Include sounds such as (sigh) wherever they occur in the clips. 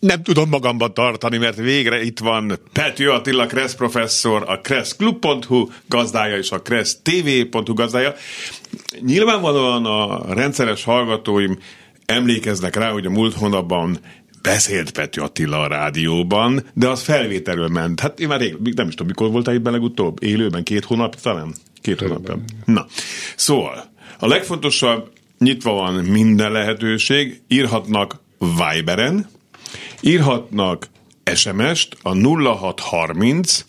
Nem tudom magamba tartani, mert végre itt van Pető Attila Kressz professzor, a kresszklub.hu gazdája és a kressztv.hu gazdája. Nyilvánvalóan a rendszeres hallgatóim emlékeznek rá, hogy a múlt hónapban beszélt Pető Attila a rádióban, de az felvételről ment. Hát én már rég, nem is tudom, mikor voltál itt legutóbb? Élőben, két hónap talán? Két hónap. Na, szóval, a legfontosabb, nyitva van minden lehetőség, írhatnak Viberen, írhatnak SMS-t a 0630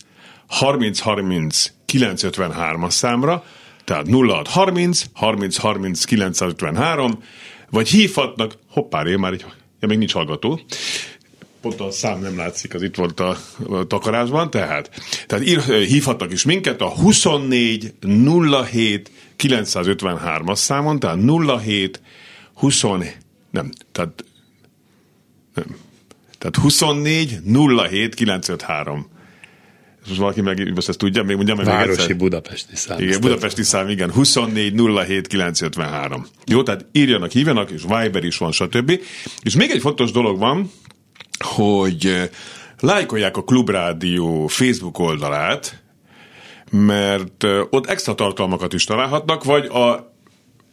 3030 953-as számra, tehát 0630 3030 953, vagy hívhatnak, hoppá, én már egy, ja, még nincs hallgató, pont a szám nem látszik, az itt volt a, a takarásban, tehát, tehát ír, hívhatnak is minket a 24 07 953-as számon, tehát 07 20, nem, tehát nem, tehát 24 07 953. Most valaki meg most ezt tudja, még mondjam meg Városi még egyszer. budapesti szám. Igen, budapesti szám, igen, 24 07 953. Jó, tehát írjanak, hívjanak, és Viber is van, stb. És még egy fontos dolog van, hogy eh, lájkolják a Klubrádió Facebook oldalát, mert eh, ott extra tartalmakat is találhatnak, vagy a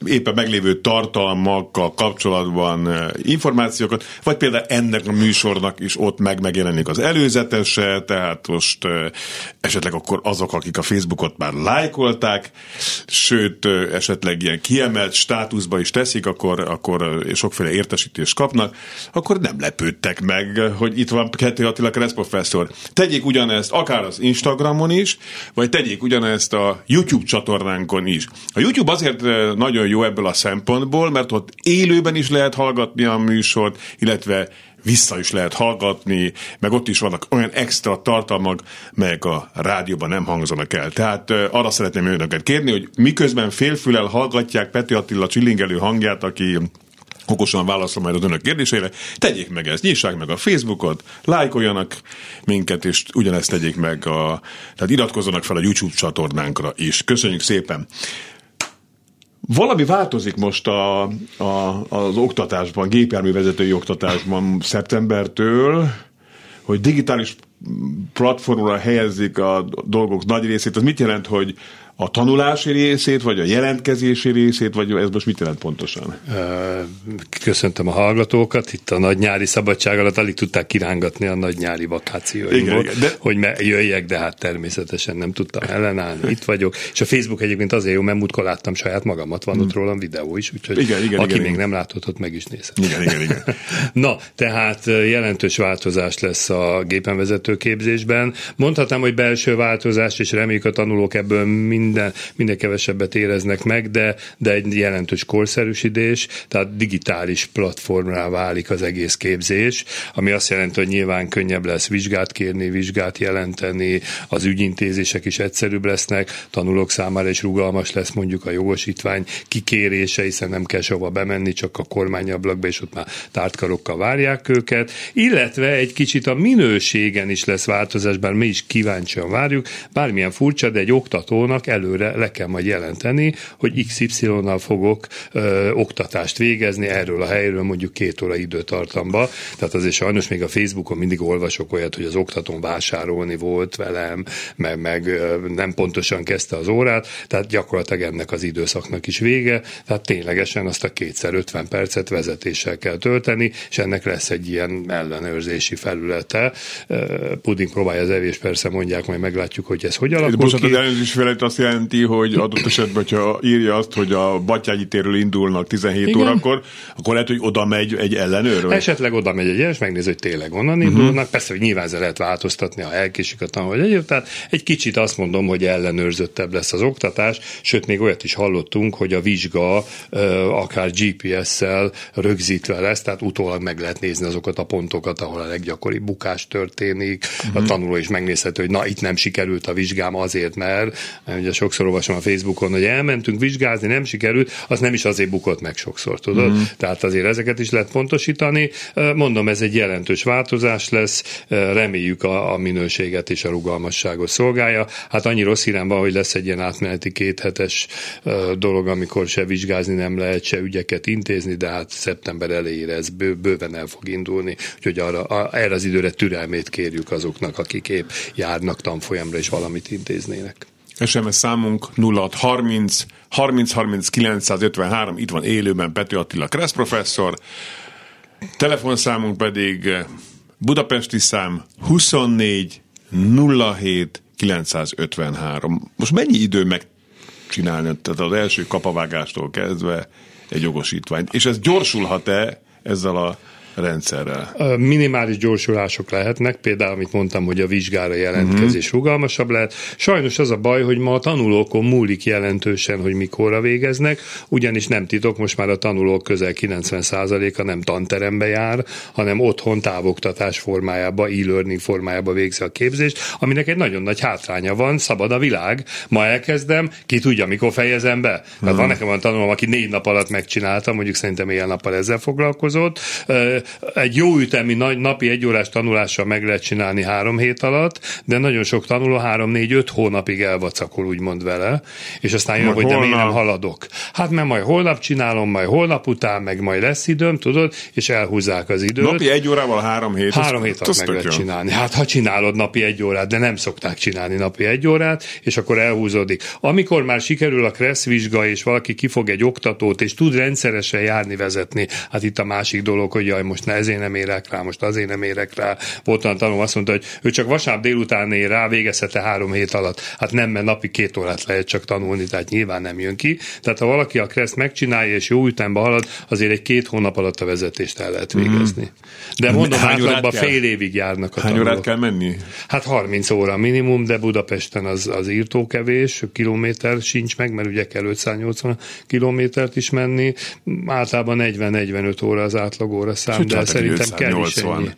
éppen meglévő tartalmakkal kapcsolatban eh, információkat, vagy például ennek a műsornak is ott meg megjelenik az előzetese, tehát most eh, esetleg akkor azok, akik a Facebookot már lájkolták, sőt, eh, esetleg ilyen kiemelt státuszba is teszik, akkor, akkor sokféle értesítést kapnak, akkor nem lepődtek meg, hogy itt van Ketté Attila Kressz professzor. Tegyék ugyanezt akár az Instagramon is, vagy tegyék ugyanezt a YouTube csatornánkon is. A YouTube azért nagyon jó ebből a szempontból, mert ott élőben is lehet hallgatni a műsort, illetve vissza is lehet hallgatni, meg ott is vannak olyan extra tartalmak, melyek a rádióban nem hangzanak el. Tehát arra szeretném önöket kérni, hogy miközben félfülel hallgatják Peti Attila csilingelő hangját, aki okosan válaszol majd az önök kérdésére, tegyék meg ezt, nyissák meg a Facebookot, lájkoljanak minket, és ugyanezt tegyék meg, a, tehát iratkozzanak fel a YouTube csatornánkra is. Köszönjük szépen! Valami változik most a, a, az oktatásban, gépjárművezetői oktatásban szeptembertől, hogy digitális platformra helyezik a dolgok nagy részét. Ez mit jelent, hogy a tanulási részét, vagy a jelentkezési részét, vagy ez most mit jelent pontosan? Köszöntöm a hallgatókat. Itt a nagy nyári szabadság alatt alig tudták kirángatni a nagy nyári vakációimból, de... hogy jöjjek, de hát természetesen nem tudtam ellenállni. Itt vagyok. És a Facebook egyébként azért jó, mert múltkor láttam saját magamat, van hmm. ott rólam videó is, úgyhogy igen, igen, aki igen, még igen. nem látott, ott meg is nézhet. Igen, igen, igen. (laughs) Na, tehát jelentős változás lesz a gépenvezető képzésben. Mondhatnám, hogy belső változás, és reméljük a tanulók ebből mind minden, minden kevesebbet éreznek meg, de, de egy jelentős korszerűsítés, tehát digitális platformrá válik az egész képzés, ami azt jelenti, hogy nyilván könnyebb lesz vizsgát kérni, vizsgát jelenteni, az ügyintézések is egyszerűbb lesznek, tanulók számára is rugalmas lesz mondjuk a jogosítvány kikérése, hiszen nem kell sova bemenni, csak a kormányablakba, és ott már tártkarokkal várják őket, illetve egy kicsit a minőségen is lesz változás, bár mi is kíváncsian várjuk, bármilyen furcsa, de egy oktatónak el előre le kell majd jelenteni, hogy XY-nal fogok ö, oktatást végezni erről a helyről mondjuk két óra időtartamba. Tehát azért sajnos még a Facebookon mindig olvasok olyat, hogy az oktatón vásárolni volt velem, meg, meg nem pontosan kezdte az órát, tehát gyakorlatilag ennek az időszaknak is vége, tehát ténylegesen azt a kétszer 50 percet vezetéssel kell tölteni, és ennek lesz egy ilyen ellenőrzési felülete. Puding próbálja az evés, persze mondják, majd meglátjuk, hogy ez hogy alakul Bocsánat, ki. az ellenőrzési felület azt jelenti, hogy adott esetben, hogyha írja azt, hogy a Batyányi térről indulnak 17 Igen. órakor, akkor lehet, hogy oda megy egy ellenőr? Vagy? Esetleg oda megy egy és megnéz, hogy tényleg onnan uh-huh. indulnak. Persze, hogy nyilván lehet változtatni, ha elkésik a tanul, vagy egyéb. Tehát egy kicsit azt mondom, hogy ellenőrzöttebb lesz az oktatás, sőt, még olyat is hallottunk, hogy a vizsga akár GPS-szel rögzítve lesz, tehát utólag meg lehet nézni azokat a pontokat, ahol a leggyakoribb bukás történik. Uh-huh. A tanuló is megnézheti, hogy na, itt nem sikerült a vizsgám azért, mert ugye sokszor olvasom a Facebookon, hogy elmentünk vizsgázni, nem sikerült, az nem is azért bukott meg sokszor, tudod? Uh-huh. Tehát azért ezeket is lehet pontosítani. Mondom, ez egy jelentős változás lesz, reméljük a, a minőséget és a rugalmasságot szolgálja. Hát annyi rossz van, hogy lesz egy ilyen átmeneti kéthetes dolog, amikor se vizsgázni nem lehet, se ügyeket intézni, de hát szeptember elejére ez bő, bőven el fog indulni, úgyhogy arra, a, erre az időre türelmét kérjük azoknak, akik épp járnak tanfolyamra és valamit intéznének. SMS számunk 0630 30 30 953, itt van élőben Pető Attila Kressz professzor, telefonszámunk pedig eh, budapesti szám 24 07 953. Most mennyi idő megcsinálni, tehát az első kapavágástól kezdve egy jogosítványt? És ez gyorsulhat-e ezzel a rendszerrel? Minimális gyorsulások lehetnek, például amit mondtam, hogy a vizsgára jelentkezés uh-huh. rugalmasabb lehet. Sajnos az a baj, hogy ma a tanulókon múlik jelentősen, hogy mikorra végeznek, ugyanis nem titok, most már a tanulók közel 90%-a nem tanterembe jár, hanem otthon távoktatás formájába, e-learning formájába végzi a képzést, aminek egy nagyon nagy hátránya van, szabad a világ. Ma elkezdem, ki tudja, mikor fejezem be. Tehát uh-huh. van nekem olyan tanulom, aki négy nap alatt megcsinálta, mondjuk szerintem éjjel nappal ezzel foglalkozott egy jó ütemű napi egyórás tanulással meg lehet csinálni három hét alatt, de nagyon sok tanuló három, négy, öt hónapig elvacakol, úgymond vele, és aztán jön, hogy de én nem haladok. Hát mert majd holnap csinálom, majd holnap után, meg majd lesz időm, tudod, és elhúzzák az időt. Napi egy órával három hét. Három hét alatt meg lehet csinálni. Hát ha csinálod napi egy órát, de nem szokták csinálni napi egy órát, és akkor elhúzódik. Amikor már sikerül a kressz vizsga, és valaki kifog egy oktatót, és tud rendszeresen járni, vezetni, hát itt a másik dolog, hogy jaj, most ne ezért nem érek rá, most azért nem érek rá. Volt olyan tanuló, azt mondta, hogy ő csak vasárnap délután ér rá, végezhette három hét alatt. Hát nem, mert napi két órát lehet csak tanulni, tehát nyilván nem jön ki. Tehát ha valaki a kreszt megcsinálja és jó ütembe halad, azért egy két hónap alatt a vezetést el lehet végezni. Mm. De mondom, átlagban fél évig járnak a Hány tanulók. órát kell menni? Hát 30 óra minimum, de Budapesten az, az írtó kevés, kilométer sincs meg, mert ugye kell 580 kilométert is menni. Általában 40-45 óra az átlag óra szám, de szerintem kell is ennyi.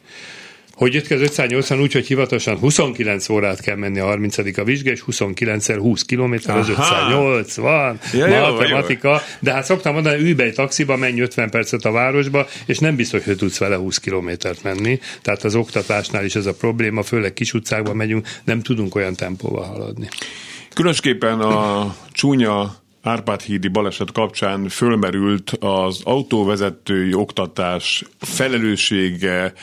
Hogy jött ki az 580 úgy, hogy hivatalosan 29 órát kell menni a 30 a vizsga, és 29-szer 20 km az 580. Ja, matematika. Jó. De hát szoktam mondani, ülj be egy taxiba, menj 50 percet a városba, és nem biztos, hogy tudsz vele 20 kilométert menni. Tehát az oktatásnál is ez a probléma, főleg kis utcákban megyünk, nem tudunk olyan tempóval haladni. Különösképpen a csúnya Árpád hídi baleset kapcsán fölmerült az autóvezetői oktatás felelőssége,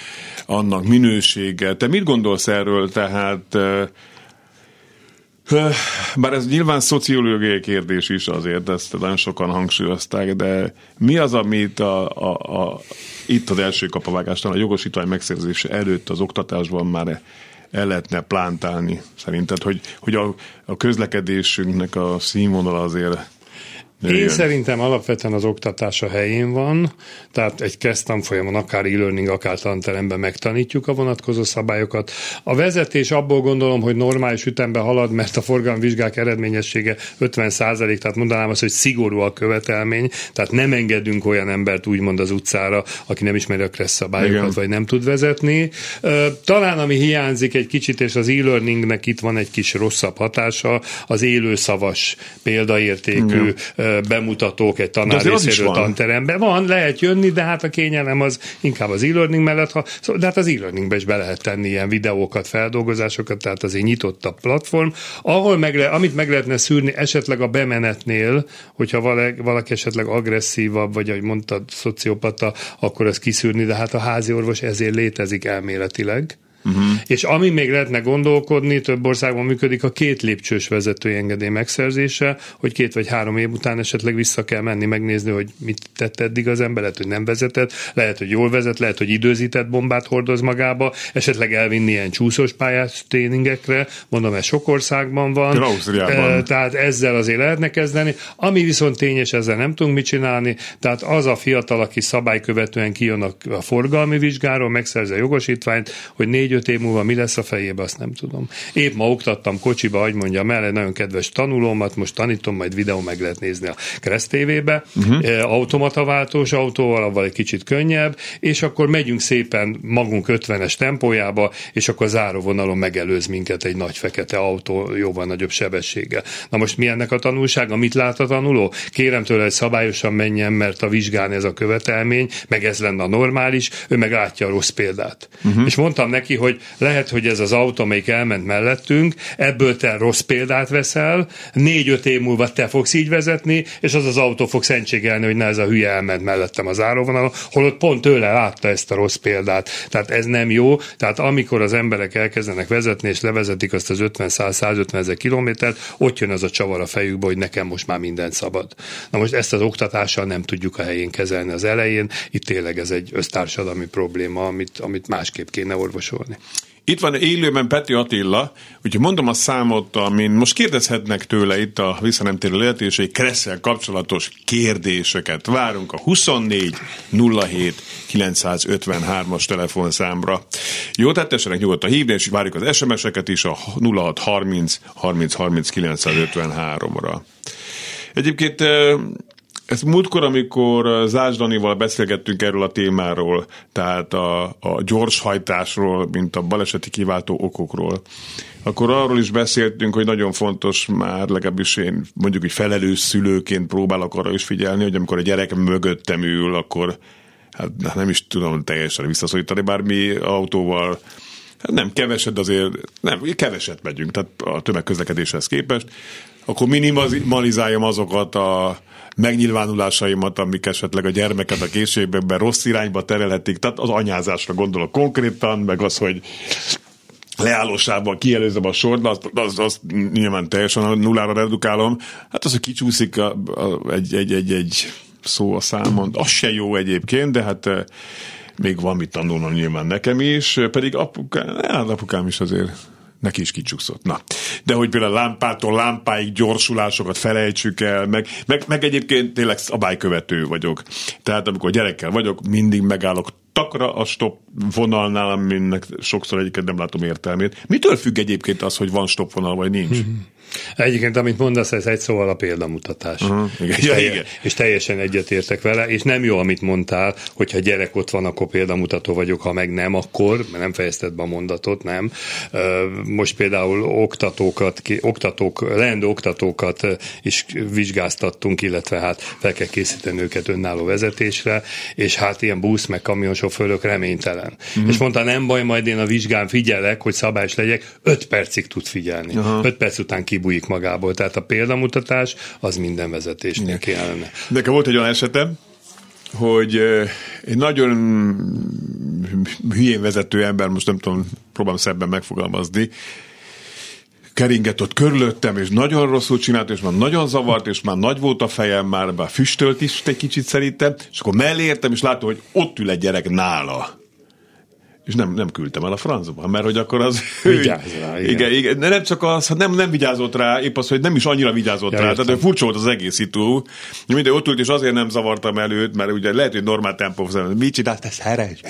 annak minősége. Te mit gondolsz erről? Tehát bár ez nyilván szociológiai kérdés is azért, ezt nagyon sokan hangsúlyozták, de mi az, amit a, a, a, itt az első kapavágásnál a jogosítvány megszerzése előtt az oktatásban már el lehetne plántálni szerinted, hogy, hogy a, a közlekedésünknek a színvonal azért Nőjön. Én szerintem alapvetően az oktatás a helyén van, tehát egy kezdtanfolyamon, akár e-learning, akár tanteremben megtanítjuk a vonatkozó szabályokat. A vezetés abból gondolom, hogy normális ütemben halad, mert a forgalomvizsgák eredményessége 50% tehát mondanám azt, hogy szigorú a követelmény, tehát nem engedünk olyan embert úgymond az utcára, aki nem ismeri a kressz szabályokat, Igen. vagy nem tud vezetni. Talán ami hiányzik egy kicsit, és az e-learningnek itt van egy kis rosszabb hatása, az élőszavas példaértékű Igen bemutatók egy tanár részéről tanteremben. Van, lehet jönni, de hát a kényelem az inkább az e-learning mellett, ha, de hát az e-learningbe is be lehet tenni ilyen videókat, feldolgozásokat, tehát azért nyitott a platform, ahol meg le, amit meg lehetne szűrni esetleg a bemenetnél, hogyha valaki, valaki esetleg agresszívabb, vagy ahogy mondtad, szociopata, akkor ezt kiszűrni, de hát a házi orvos ezért létezik elméletileg Uh-huh. És ami még lehetne gondolkodni, több országban működik a két lépcsős vezetői engedély megszerzése, hogy két vagy három év után esetleg vissza kell menni, megnézni, hogy mit tett eddig az ember, lehet, hogy nem vezetett, lehet, hogy jól vezet, lehet, hogy időzített bombát hordoz magába, esetleg elvinni ilyen csúszós pályás tréningekre, mondom, ez sok országban van. Ausztriában. Tehát ezzel azért lehetne kezdeni. Ami viszont tényes, ezzel nem tudunk mit csinálni, tehát az a fiatal, aki szabálykövetően kijön a, forgalmi vizsgáról, megszerzi a jogosítványt, hogy négy-öt év múlva mi lesz a fejébe, azt nem tudom. Épp ma oktattam kocsiba, hogy mondja mellé, nagyon kedves tanulómat, most tanítom, majd videó meg lehet nézni a Kereszt TV-be, uh-huh. automataváltós autóval, avval egy kicsit könnyebb, és akkor megyünk szépen magunk 50-es tempójába, és akkor záróvonalon megelőz minket egy nagy fekete autó jóval nagyobb sebességgel. Na most mi ennek a tanulsága? Mit lát a tanuló? Kérem tőle, hogy szabályosan menjen, mert a vizsgán ez a követelmény, meg ez lenne a normális, ő meg látja a rossz példát. Uh-huh. És mondtam neki, hogy lehet, hogy ez az autó, amelyik elment mellettünk, ebből te rossz példát veszel, négy-öt év múlva te fogsz így vezetni, és az az autó fog szentségelni, hogy ne ez a hülye elment mellettem az áróvonalon, holott pont tőle látta ezt a rossz példát. Tehát ez nem jó. Tehát amikor az emberek elkezdenek vezetni, és levezetik azt az 50-100-150 ezer kilométert, ott jön az a csavar a fejükbe, hogy nekem most már minden szabad. Na most ezt az oktatással nem tudjuk a helyén kezelni az elején. Itt tényleg ez egy össztársadalmi probléma, amit, amit másképp kéne orvosolni. Itt van élőben Peti Attila, úgyhogy mondom a számot, amin most kérdezhetnek tőle itt a visszanemtérő lehetőség Kresszel kapcsolatos kérdéseket. Várunk a 24 07 953-as telefonszámra. Jó, tehát tessenek nyugodtan hívni, és várjuk az SMS-eket is a 06 30 30 30 953-ra. Egyébként ezt múltkor, amikor Zász Danival beszélgettünk erről a témáról, tehát a, a gyorshajtásról, mint a baleseti kiváltó okokról, akkor arról is beszéltünk, hogy nagyon fontos már, legalábbis én mondjuk, hogy felelős szülőként próbálok arra is figyelni, hogy amikor a gyerek mögöttem ül, akkor hát nem is tudom teljesen visszaszorítani, bár mi autóval hát nem keveset, azért nem, keveset megyünk, tehát a tömegközlekedéshez képest, akkor minimalizáljam azokat a megnyilvánulásaimat, amik esetleg a gyermeket a készségben rossz irányba terelhetik, tehát az anyázásra gondolok konkrétan, meg az, hogy leállósában kielőzem a sort, azt, azt, azt nyilván teljesen a nullára redukálom. Hát az, hogy kicsúszik a, a, egy, egy, egy, egy szó a számon, az se jó egyébként, de hát eh, még van mit tanulnom nyilván nekem is, pedig apukám, hát apukám is azért neki is kicsúszott. Na. De hogy például lámpától lámpáig gyorsulásokat felejtsük el, meg, meg, meg egyébként tényleg szabálykövető vagyok. Tehát amikor gyerekkel vagyok, mindig megállok takra a stop vonalnál, aminek sokszor egyiket nem látom értelmét. Mitől függ egyébként az, hogy van stop vonal, vagy nincs? Egyébként, amit mondasz, ez egy szóval a példamutatás. Uh-huh, igen. És, ja, telje, igen. és teljesen egyetértek vele, és nem jó, amit mondtál, hogyha gyerek ott van, akkor példamutató vagyok, ha meg nem, akkor, mert nem fejezted be a mondatot, nem. Most például oktatókat, oktatók, leendő oktatókat is vizsgáztattunk, illetve hát fel kell készíteni őket önálló vezetésre, és hát ilyen busz meg kamionsofőrök reménytelen. Uh-huh. És mondta, nem baj, majd én a vizsgán figyelek, hogy szabályos legyek, öt percig tud figyelni. Uh-huh. Öt perc után ki kibújik magából. Tehát a példamutatás az minden vezetésnél kellene. Nekem volt egy olyan esetem, hogy egy nagyon hülyén vezető ember, most nem tudom, próbálom szebben megfogalmazni, keringett ott körülöttem, és nagyon rosszul csinált, és már nagyon zavart, és már nagy volt a fejem, már, már füstölt is egy kicsit szerintem, és akkor mellé értem, és látom, hogy ott ül egy gyerek nála és nem, nem küldtem el a francba, mert hogy akkor az... Vigyázz rá, (laughs) igen. igen. igen. De nem csak az, hát nem, nem vigyázott rá, épp az, hogy nem is annyira vigyázott ja, rá. Értem. Tehát furcsa volt az egész szitu. Minden ott ült, és azért nem zavartam előtt, mert ugye lehet, hogy normál tempó, mit csinálsz, te szeres,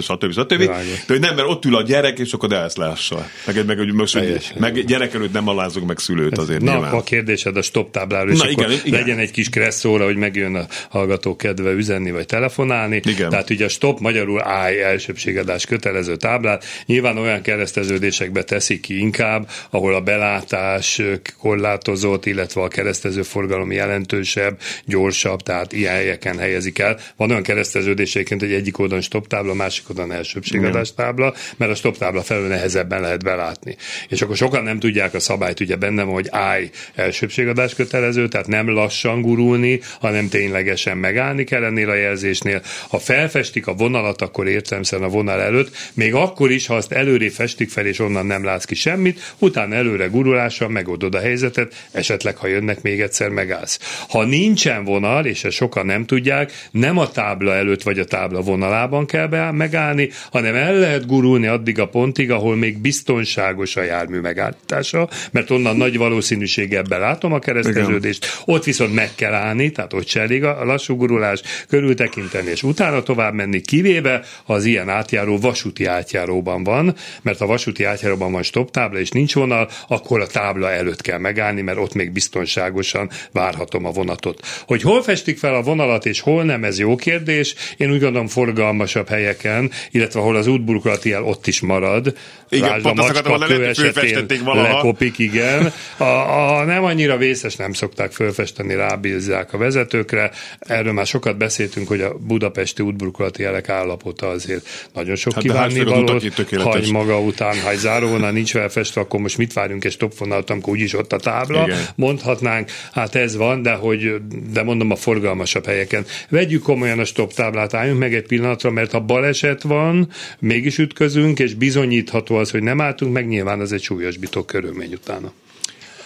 stb. stb. De hogy nem, mert ott ül a gyerek, és akkor de ezt lássa. Meg, meg, meg, meg, gyerek előtt nem alázunk meg szülőt azért Na, nyilván. a kérdésed a stop tábláról, és Na, igen, igen. legyen egy kis kresszóra, hogy megjön a hallgató kedve üzenni, vagy telefonálni. Igen. Tehát ugye a stop magyarul állj elsőbségadás kötelező táblát. Nyilván olyan kereszteződésekbe teszik ki inkább, ahol a belátás korlátozott, illetve a keresztező forgalom jelentősebb, gyorsabb, tehát ilyen helyeken helyezik el. Van olyan kereszteződéseként, hogy egyik oldalon stop tábla, másik oldalon elsőbségadás tábla, mert a stop tábla felül nehezebben lehet belátni. És akkor sokan nem tudják a szabályt, ugye benne van, hogy állj elsőbségadás kötelező, tehát nem lassan gurulni, hanem ténylegesen megállni kell ennél a jelzésnél. Ha felfestik a vonalat, akkor értem nincsen a vonal előtt, még akkor is, ha azt előre festik fel, és onnan nem látsz ki semmit, utána előre gurulással megoldod a helyzetet, esetleg, ha jönnek, még egyszer megállsz. Ha nincsen vonal, és ezt sokan nem tudják, nem a tábla előtt vagy a tábla vonalában kell beáll, megállni, hanem el lehet gurulni addig a pontig, ahol még biztonságos a jármű megállítása, mert onnan nagy valószínűséggel belátom a kereszteződést, ott viszont meg kell állni, tehát ott se elég a lassú gurulás, körültekinteni és utána tovább menni, kivéve, ha az ilyen átjáró vasúti átjáróban van, mert a vasúti átjáróban van stop tábla és nincs vonal, akkor a tábla előtt kell megállni, mert ott még biztonságosan várhatom a vonatot. Hogy hol festik fel a vonalat és hol nem, ez jó kérdés. Én úgy gondolom forgalmasabb helyeken, illetve ahol az útburkolati el ott is marad. Igen, Lásd, pont a macska kő esetén lekopik, igen. A, a, nem annyira vészes nem szokták fölfesteni, rábízzák a vezetőkre. Erről már sokat beszéltünk, hogy a budapesti útburkolati jelek állapota azért nagyon sok Hát de kívánni Hársföld való. utak itt tökéletes. Hagy maga után, ha egy záróvonal nincs felfestve, akkor most mit várjunk egy stopvonalat, amikor úgyis ott a tábla, Igen. mondhatnánk, hát ez van, de hogy, de mondom a forgalmasabb helyeken. Vegyük komolyan a stop táblát, álljunk meg egy pillanatra, mert ha baleset van, mégis ütközünk, és bizonyítható az, hogy nem álltunk meg, nyilván az egy súlyosbító körülmény utána.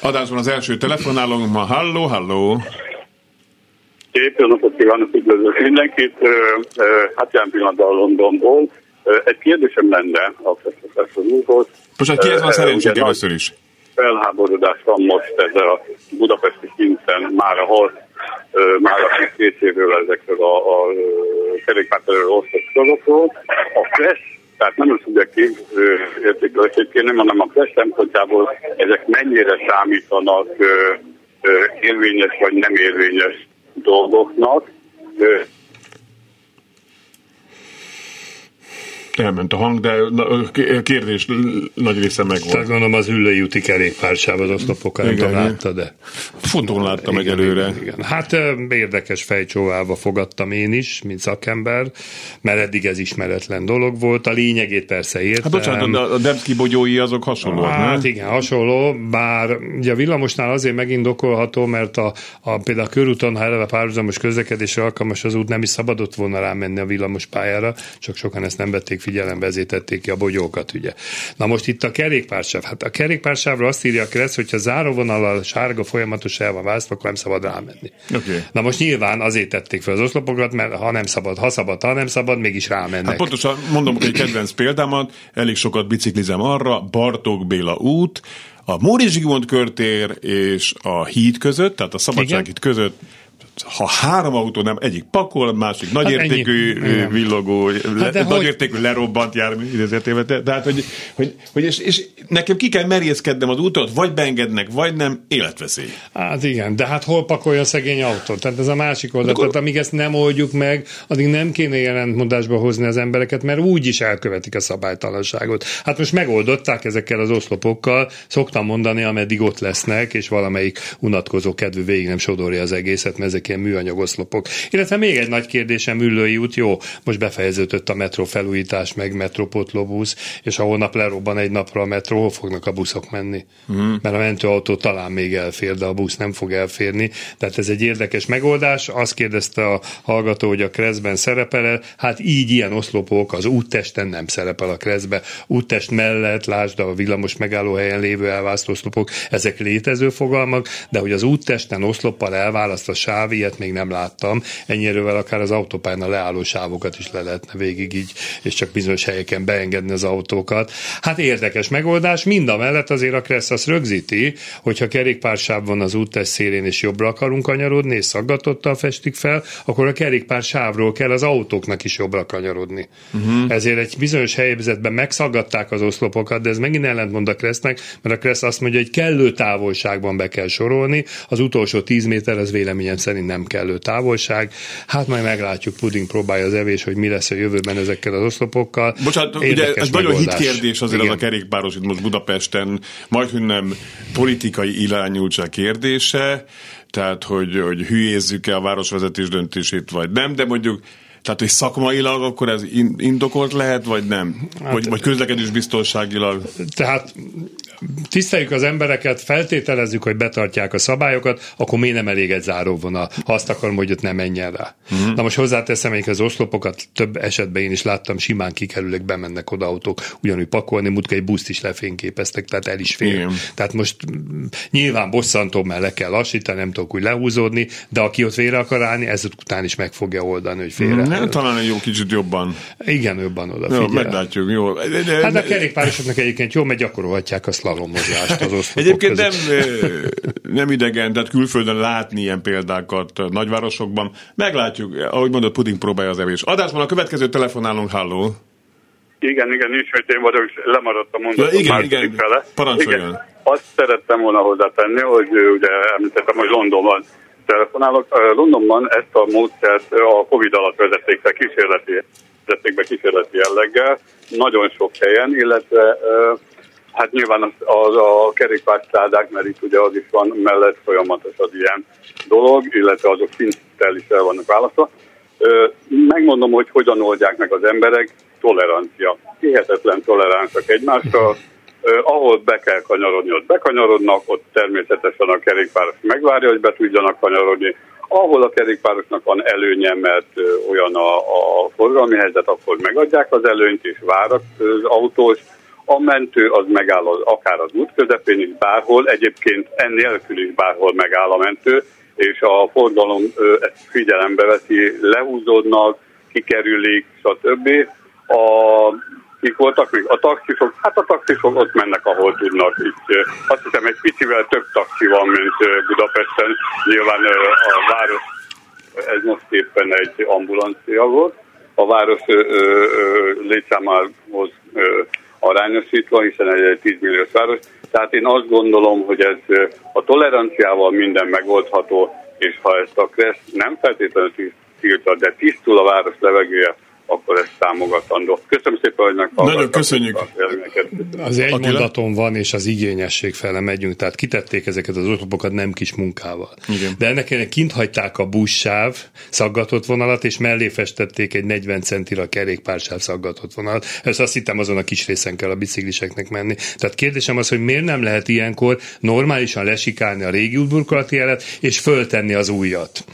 Adásban az első telefonálónk ma. Halló, halló. Szép jó napot kívánok, üdvözlök mindenkit. Hát jelen pillanatban a Londonból. Egy kérdésem lenne a professzor úrhoz. Most hát ki ez van szerencsét először is? Felháborodás van most ezzel a budapesti szinten már a hal, ö, már a két évről ezekről a, a kerékpárterről osztott sorokról. A Kressz, tehát nem a szubjektív értékelését kérném, hanem a Kressz szempontjából ezek mennyire számítanak érvényes vagy nem érvényes dolgoknak. Elment a hang, de a kérdés nagy része Tehát megvolt. gondolom az ülői úti kerékpársáv az oszlopokat, nem Igen, látta, de... Fotón láttam Igen, egyelőre. Igen, igen. Hát érdekes fejcsóválva fogadtam én is, mint szakember, mert eddig ez ismeretlen dolog volt. A lényegét persze értem. Hát bocsánat, de a Debszki bogyói azok hasonlóak, Hát nem? igen, hasonló, bár ugye a villamosnál azért megindokolható, mert a, a például a körúton, ha eleve párhuzamos közlekedésre alkalmas az út, nem is szabadott volna rámenni a villamos pályára, csak sokan ezt nem vették figyelembe, ezért tették ki a bogyókat, ugye. Na most itt a kerékpársáv. Hát a kerékpársávra azt írja a kereszt, hogyha záróvonallal sárga folyamatos el van választva, akkor nem szabad rámenni. Oké. Na most nyilván azért tették fel az oszlopokat, mert ha nem szabad, ha szabad, ha nem szabad, mégis rámennek. Hát pontosan mondom egy kedvenc példámat, elég sokat biciklizem arra, Bartók Béla út, a Móri Zsigmond körtér és a híd között, tehát a Szabadsághíd között, ha három autó nem, egyik pakol, másik nagyértékű ennyi. Igen. villogó, Hát le, hogy- nagyértékű lerobbant jármű, idézőjeltével, de- tehát, hogy, hogy, hogy és, és, nekem ki kell merészkednem az útot, vagy beengednek, vagy nem, életveszély. Hát igen, de hát hol pakolja a szegény autót? Tehát ez a másik oldal. Akkor- Tehát amíg ezt nem oldjuk meg, addig nem kéne jelentmondásba hozni az embereket, mert úgy is elkövetik a szabálytalanságot. Hát most megoldották ezekkel az oszlopokkal, szoktam mondani, ameddig ott lesznek, és valamelyik unatkozó kedvű végig nem sodorja az egészet, mert ezek ilyen műanyag oszlopok. Illetve még egy nagy kérdésem, Üllői út, jó, most befejeződött a metró felújítás, meg metrópotlóbusz, és ha holnap lerobban egy napra a metró, hol fognak a buszok menni? Mm. Mert a mentőautó talán még elfér, de a busz nem fog elférni. Tehát ez egy érdekes megoldás. Azt kérdezte a hallgató, hogy a kreszben szerepel Hát így ilyen oszlopok az úttesten nem szerepel a kreszbe. Úttest mellett, lásd a villamos megállóhelyen lévő elválasztó oszlopok, ezek létező fogalmak, de hogy az úttesten oszloppal elválaszt a sáv, ilyet még nem láttam. Ennyire akár az autópályán a leálló sávokat is le lehetne végig így, és csak bizonyos helyeken beengedni az autókat. Hát érdekes megoldás, mind a mellett azért a Kressz azt rögzíti, hogyha kerékpársáv van az úttest szélén, és jobbra akarunk kanyarodni, és szaggatottal festik fel, akkor a kerékpársávról kell az autóknak is jobbra kanyarodni. Uh-huh. Ezért egy bizonyos helyzetben megszaggatták az oszlopokat, de ez megint ellentmond a Kressznek, mert a Kressz azt mondja, hogy kellő távolságban be kell sorolni, az utolsó 10 méter az véleményem szerint nem kellő távolság. Hát majd meglátjuk, puding próbálja az evés, hogy mi lesz a jövőben ezekkel az oszlopokkal. Bocsánat, ugye Érdekes ez nagyon hit megoldás. kérdés azért Igen. az a kerékpáros itt most Budapesten, majd hogy nem politikai irányultság kérdése, tehát hogy, hogy hülyézzük-e a városvezetés döntését, vagy nem, de mondjuk Tehát, hogy szakmailag akkor ez indokolt lehet, vagy nem? Hát, vagy, vagy közlekedés biztonságilag? Tehát tiszteljük az embereket, feltételezzük, hogy betartják a szabályokat, akkor miért nem elég egy záróvonal, ha azt akarom, hogy ott nem menjen rá. Uh-huh. Na most hozzáteszem, hogy az oszlopokat több esetben én is láttam, simán kikerülök, bemennek oda autók, ugyanúgy pakolni, mutka egy buszt is lefényképeztek, tehát el is fél. Igen. Tehát most nyilván bosszantó, mert le kell lassítani, nem tudok úgy lehúzódni, de aki ott félre akar állni, ez után is meg fogja oldani, hogy félre. Nem, talán egy jó kicsit jobban. Igen, jobban oda Jó, meglátjuk, jó. De, de, hát a kerékpárosoknak egyébként jó, mert gyakorolhatják a szlalomozást az Egyébként nem, nem idegen, tehát külföldön látni ilyen példákat nagyvárosokban. Meglátjuk, ahogy mondod, puding próbálja az evés. Adásban a következő telefonálunk, halló. Igen, igen, ismét én vagyok, lemaradt a mondat. Ja, igen, igen, fele. parancsoljon. Igen. Azt szerettem volna hozzátenni, hogy ugye említettem, hogy Londonban telefonálok. Londonban ezt a módszert a Covid alatt vezették be kísérleti, vezették be kísérleti jelleggel, nagyon sok helyen, illetve hát nyilván az, az a kerékpárszádák, mert itt ugye az is van mellett folyamatos az ilyen dolog, illetve azok szinttel is el vannak választva. Megmondom, hogy hogyan oldják meg az emberek, tolerancia. Hihetetlen toleránsak egymásra, ahol be kell kanyarodni, ott bekanyarodnak, ott természetesen a kerékpáros megvárja, hogy be tudjanak kanyarodni. Ahol a kerékpárosnak van előnye, mert olyan a, a forgalmi helyzet, akkor megadják az előnyt, és vár az autós. A mentő az megáll az, akár az út közepén is, bárhol, egyébként ennélkül is bárhol megáll a mentő, és a forgalom ezt figyelembe veszi, lehúzódnak, kikerülik, stb. A kik voltak még? A taxisok, hát a taxisok ott mennek, ahol tudnak. Itt, azt hiszem, egy picivel több taxi van, mint Budapesten. Nyilván a város, ez most éppen egy ambulancia volt. A város létszámához arányosítva, hiszen egy 10 milliós város. Tehát én azt gondolom, hogy ez a toleranciával minden megoldható, és ha ezt a kressz nem feltétlenül tiltja, de tisztul a város levegője, akkor ez támogatandó. Köszönöm szépen, hogy meghallgattak. Nagyon köszönjük. Az egy Attila? mondaton van, és az igényesség fele megyünk, tehát kitették ezeket az oszlopokat nem kis munkával. Igen. De ennek ennek kint hagyták a buszsáv szaggatott vonalat, és mellé festették egy 40 centira kerékpársáv szaggatott vonalat. Ezt azt hittem azon a kis részen kell a bicikliseknek menni. Tehát kérdésem az, hogy miért nem lehet ilyenkor normálisan lesikálni a régi útburkolati jelet, és föltenni az újat.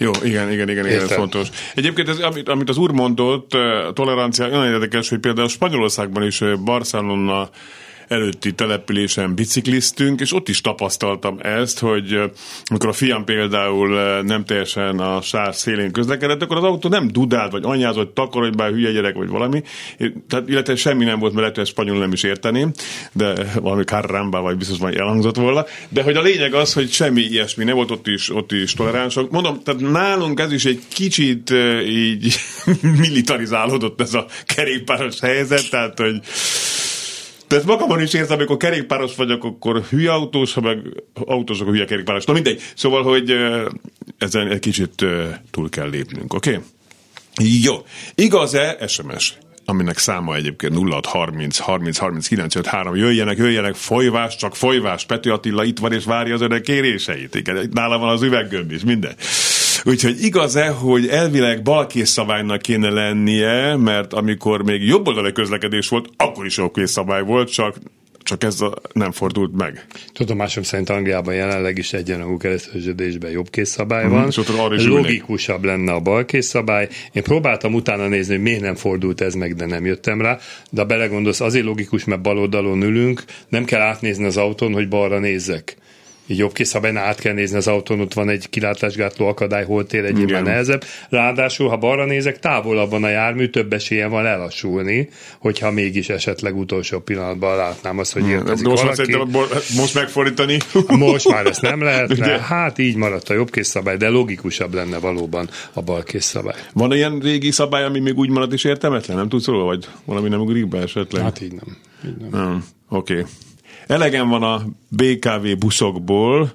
Jó, igen, igen, igen, igen ez fontos. Egyébként ez, amit, amit az úr mondott, a tolerancia, nagyon érdekes, hogy például Spanyolországban is Barcelona előtti településen bicikliztünk, és ott is tapasztaltam ezt, hogy amikor a fiam például nem teljesen a sár szélén közlekedett, akkor az autó nem dudált, vagy anyázott, takarodj bár hülye gyerek, vagy valami, tehát, illetve semmi nem volt, mert lehet, hogy spanyol nem is érteném, de valami carramba, vagy biztos van elhangzott volna, de hogy a lényeg az, hogy semmi ilyesmi nem volt, ott is, ott is toleránsok. Mondom, tehát nálunk ez is egy kicsit így (laughs) militarizálódott ez a kerékpáros helyzet, tehát hogy de ezt magamon is érzem, amikor kerékpáros vagyok, akkor hülye autós, ha meg autós, akkor hülye kerékpáros. Na mindegy. Szóval, hogy ezen egy kicsit túl kell lépnünk, oké? Okay? Jó. Igaz-e SMS? aminek száma egyébként 0630 30 30 953. Jöjjenek, jöjjenek, folyvás, csak folyvás. Pető Attila itt van és várja az önök kéréseit. Igen, nála van az üveggömb is, minden. Úgyhogy igaz-e, hogy elvileg balkész szabálynak kéne lennie, mert amikor még jobb oldali közlekedés volt, akkor is balkész szabály volt, csak csak ez a, nem fordult meg. Tudomásom szerint Angliában jelenleg is egyenlagú kereszteződésben jobb szabály mhm, van. Mm, Logikusabb lenne a bal szabály. Én próbáltam utána nézni, hogy miért nem fordult ez meg, de nem jöttem rá. De belegondolsz, azért logikus, mert bal oldalon ülünk, nem kell átnézni az autón, hogy balra nézzek így jobb készabályon át kell nézni az autón, ott van egy kilátásgátló akadály, hol tér egyébben nehezebb. Ráadásul, ha balra nézek, távolabb van a jármű, több esélye van lelassulni, hogyha mégis esetleg utolsó pillanatban látnám azt, hogy érkezik most valaki. most megfordítani? (laughs) Most már ezt nem lehetne. Hát így maradt a jobb szabály, de logikusabb lenne valóban a bal szabály. Van ilyen régi szabály, ami még úgy marad és értelmetlen? Nem tudsz róla, vagy valami nem ugrik be esetleg? Hát így nem. Így nem. nem. Oké. Okay. Elegem van a BKV buszokból,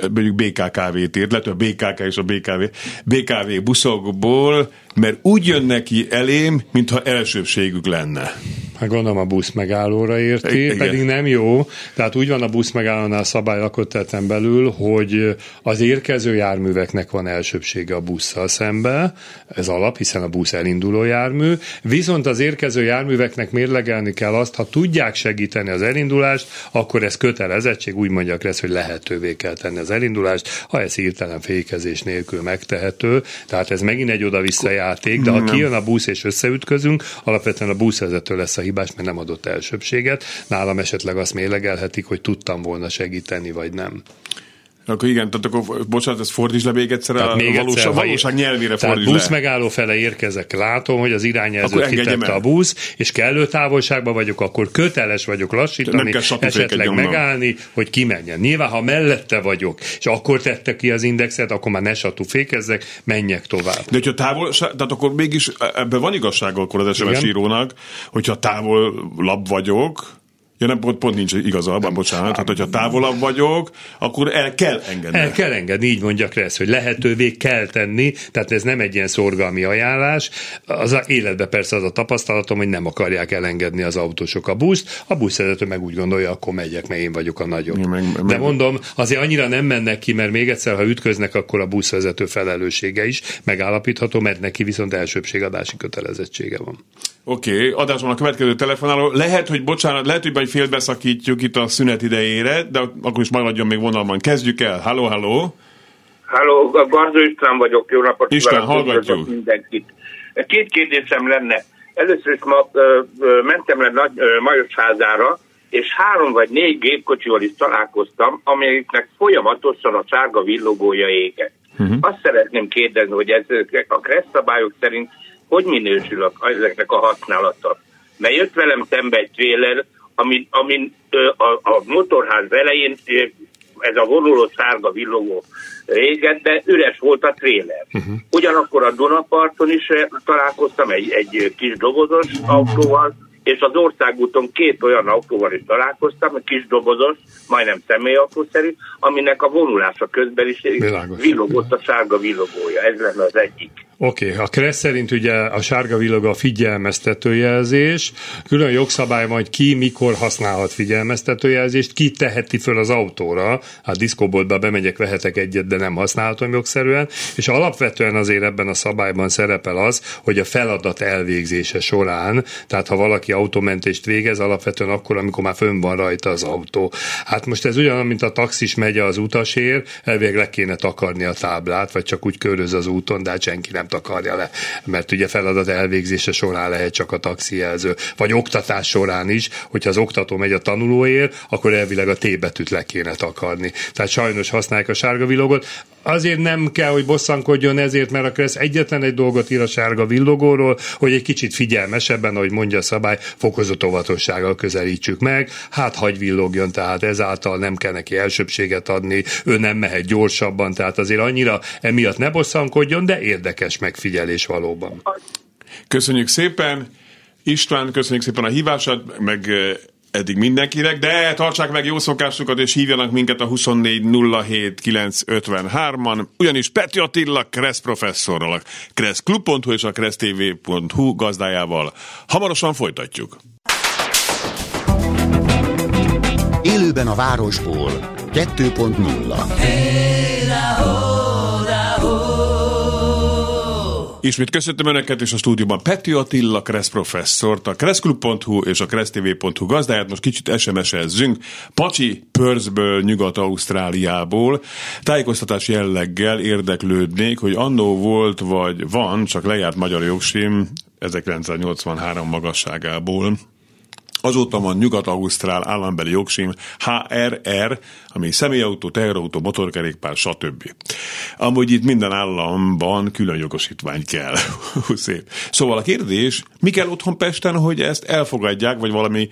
mondjuk BKKV-t írt, lehet, a BKK és a BKV, BKV buszokból, mert úgy jön neki elém, mintha elsőbségük lenne. Hát gondolom a busz megállóra érti, Igen. pedig nem jó. Tehát úgy van a busz megállónál szabály lakott belül, hogy az érkező járműveknek van elsőbsége a busszal szembe, ez alap, hiszen a busz elinduló jármű, viszont az érkező járműveknek mérlegelni kell azt, ha tudják segíteni az elindulást, akkor ez kötelezettség, úgy mondják lesz, hogy lehetővé kell tenni az elindulást, ha ez hirtelen fékezés nélkül megtehető. Tehát ez megint egy oda-vissza játék, de ha kijön a busz és összeütközünk, alapvetően a buszvezető lesz a hibás, mert nem adott elsőbséget. Nálam esetleg azt mélegelhetik, hogy tudtam volna segíteni, vagy nem. Akkor igen, tehát akkor, bocsánat, ez fordíts le még egyszer tehát a még valóság, egyszer, valóság nyelvére tehát fordíts busz le. megálló fele érkezek, látom, hogy az irányjelző kitette a busz, és kellő távolságban vagyok, akkor köteles vagyok lassítani, esetleg megállni, hogy kimenjen. Nyilván, ha mellette vagyok, és akkor tette ki az indexet, akkor már ne satú fékezzek, menjek tovább. De hogyha távol, tehát akkor mégis ebben van igazság akkor az SMS igen. írónak, hogyha távol lab vagyok, Ja nem, pont, pont nincs igaza abban, bocsánat. Hát, hogyha távolabb vagyok, akkor el kell engedni. El kell engedni, így mondjak ezt, hogy lehetővé kell tenni, tehát ez nem egy ilyen szorgalmi ajánlás. Az a életben persze az a tapasztalatom, hogy nem akarják elengedni az autósok a buszt, a buszvezető meg úgy gondolja, akkor megyek, mert én vagyok a nagyobb. Ja, meg, meg, De mondom, azért annyira nem mennek ki, mert még egyszer, ha ütköznek, akkor a buszvezető felelőssége is megállapítható, mert neki viszont elsőbségadási kötelezettsége van. Oké, okay, adásban a következő telefonáló. Lehet, hogy bocsánat, lehet, hogy majd félbeszakítjuk itt a szünet idejére, de akkor is maradjon még vonalban. Kezdjük el. Halló, halló! Halló, Garzó István vagyok. Jó napot István, hallgatjuk. Mindenkit. Két kérdésem lenne. Először is ma ö, ö, mentem le Nagy, ö, Majosházára, és három vagy négy gépkocsival is találkoztam, amelyiknek folyamatosan a sárga villogója égett. Uh-huh. Azt szeretném kérdezni, hogy ezek a kressz szabályok szerint hogy minősül a, ezeknek a használata. Mert jött velem szembe egy tréler, amin, amin a, a motorház elején ez a vonuló sárga villogó réget, de üres volt a tréler. Uh-huh. Ugyanakkor a Dunaparton is találkoztam egy, egy kis dobozos autóval, és az országúton két olyan autóval is találkoztam, egy kis dobozos, majdnem személyautószerű, aminek a vonulása közben is Világos. villogott a sárga villogója. Ez lenne az egyik. Oké, okay. a Kressz szerint ugye a sárga villog a figyelmeztetőjelzés, külön jogszabály van, hogy ki mikor használhat figyelmeztetőjelzést, ki teheti föl az autóra, hát diszkóboltba bemegyek, vehetek egyet, de nem használhatom jogszerűen, és alapvetően azért ebben a szabályban szerepel az, hogy a feladat elvégzése során, tehát ha valaki autómentést végez, alapvetően akkor, amikor már fönn van rajta az autó. Hát most ez ugyanaz, mint a taxis megy az utasért, elvég le kéne takarni a táblát, vagy csak úgy köröz az úton, de hát senki nem takarja le, mert ugye feladat elvégzése során lehet csak a taxijelző, vagy oktatás során is, hogyha az oktató megy a tanulóért, akkor elvileg a T betűt le kéne takarni. Tehát sajnos használják a sárga villogot. Azért nem kell, hogy bosszankodjon ezért, mert akkor ez egyetlen egy dolgot ír a sárga villogóról, hogy egy kicsit figyelmesebben, ahogy mondja a szabály, fokozott óvatossággal közelítsük meg, hát hagy villogjon, tehát ezáltal nem kell neki elsőbséget adni, ő nem mehet gyorsabban, tehát azért annyira emiatt ne bosszankodjon, de érdekes megfigyelés valóban. Köszönjük szépen! István, köszönjük szépen a hívását, meg eddig mindenkinek, de tartsák meg jó szokásukat, és hívjanak minket a 2407953-an, ugyanis Peti Attila Kressz professzorral, a kresszklub.hu és a kressztv.hu gazdájával. Hamarosan folytatjuk. Élőben a városból 2.0 hey, Ismét köszöntöm Önöket, és a stúdióban Peti Attila, Kressz professzort, a kresszklub.hu és a kressztv.hu gazdáját. Most kicsit SMS-ezzünk. Pacsi Pörzből, Nyugat-Ausztráliából. Tájékoztatás jelleggel érdeklődnék, hogy annó volt, vagy van, csak lejárt magyar jogsim 1983 magasságából Azóta van Nyugat-Ausztrál állambeli jogsim HRR, ami személyautó, teherautó, motorkerékpár, stb. Amúgy itt minden államban külön jogosítvány kell. (laughs) Szép. Szóval a kérdés, mi kell otthon Pesten, hogy ezt elfogadják, vagy valami,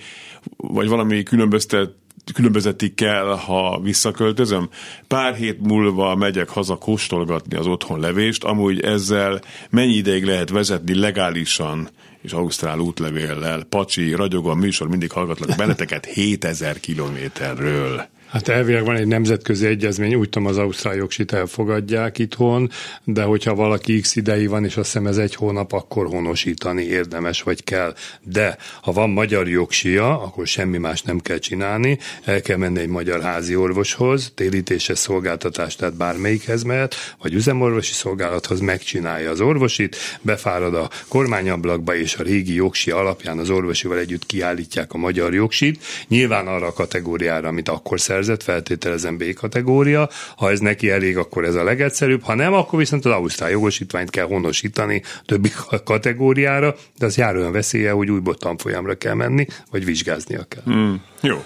vagy valami különböztet különbözetik kell, ha visszaköltözöm. Pár hét múlva megyek haza kóstolgatni az otthon levést, amúgy ezzel mennyi ideig lehet vezetni legálisan és ausztrál útlevéllel. Pacsi, ragyogó a műsor, mindig hallgatlak benneteket (laughs) 7000 kilométerről. Hát elvileg van egy nemzetközi egyezmény, úgy tudom az ausztrál jogsit elfogadják itthon, de hogyha valaki x idei van, és azt hiszem ez egy hónap, akkor honosítani érdemes vagy kell. De ha van magyar jogsia, akkor semmi más nem kell csinálni, el kell menni egy magyar házi orvoshoz, térítéses szolgáltatást, tehát bármelyikhez mehet, vagy üzemorvosi szolgálathoz megcsinálja az orvosit, befárad a kormányablakba, és a régi jogsi alapján az orvosival együtt kiállítják a magyar jogsit, nyilván arra a kategóriára, amit akkor szerzett, feltételezem B kategória, ha ez neki elég, akkor ez a legegyszerűbb, ha nem, akkor viszont az ausztrál jogosítványt kell honosítani többi (laughs) kategóriára, de az jár olyan veszélye, hogy újból tanfolyamra kell menni, vagy vizsgáznia kell. Mm, jó.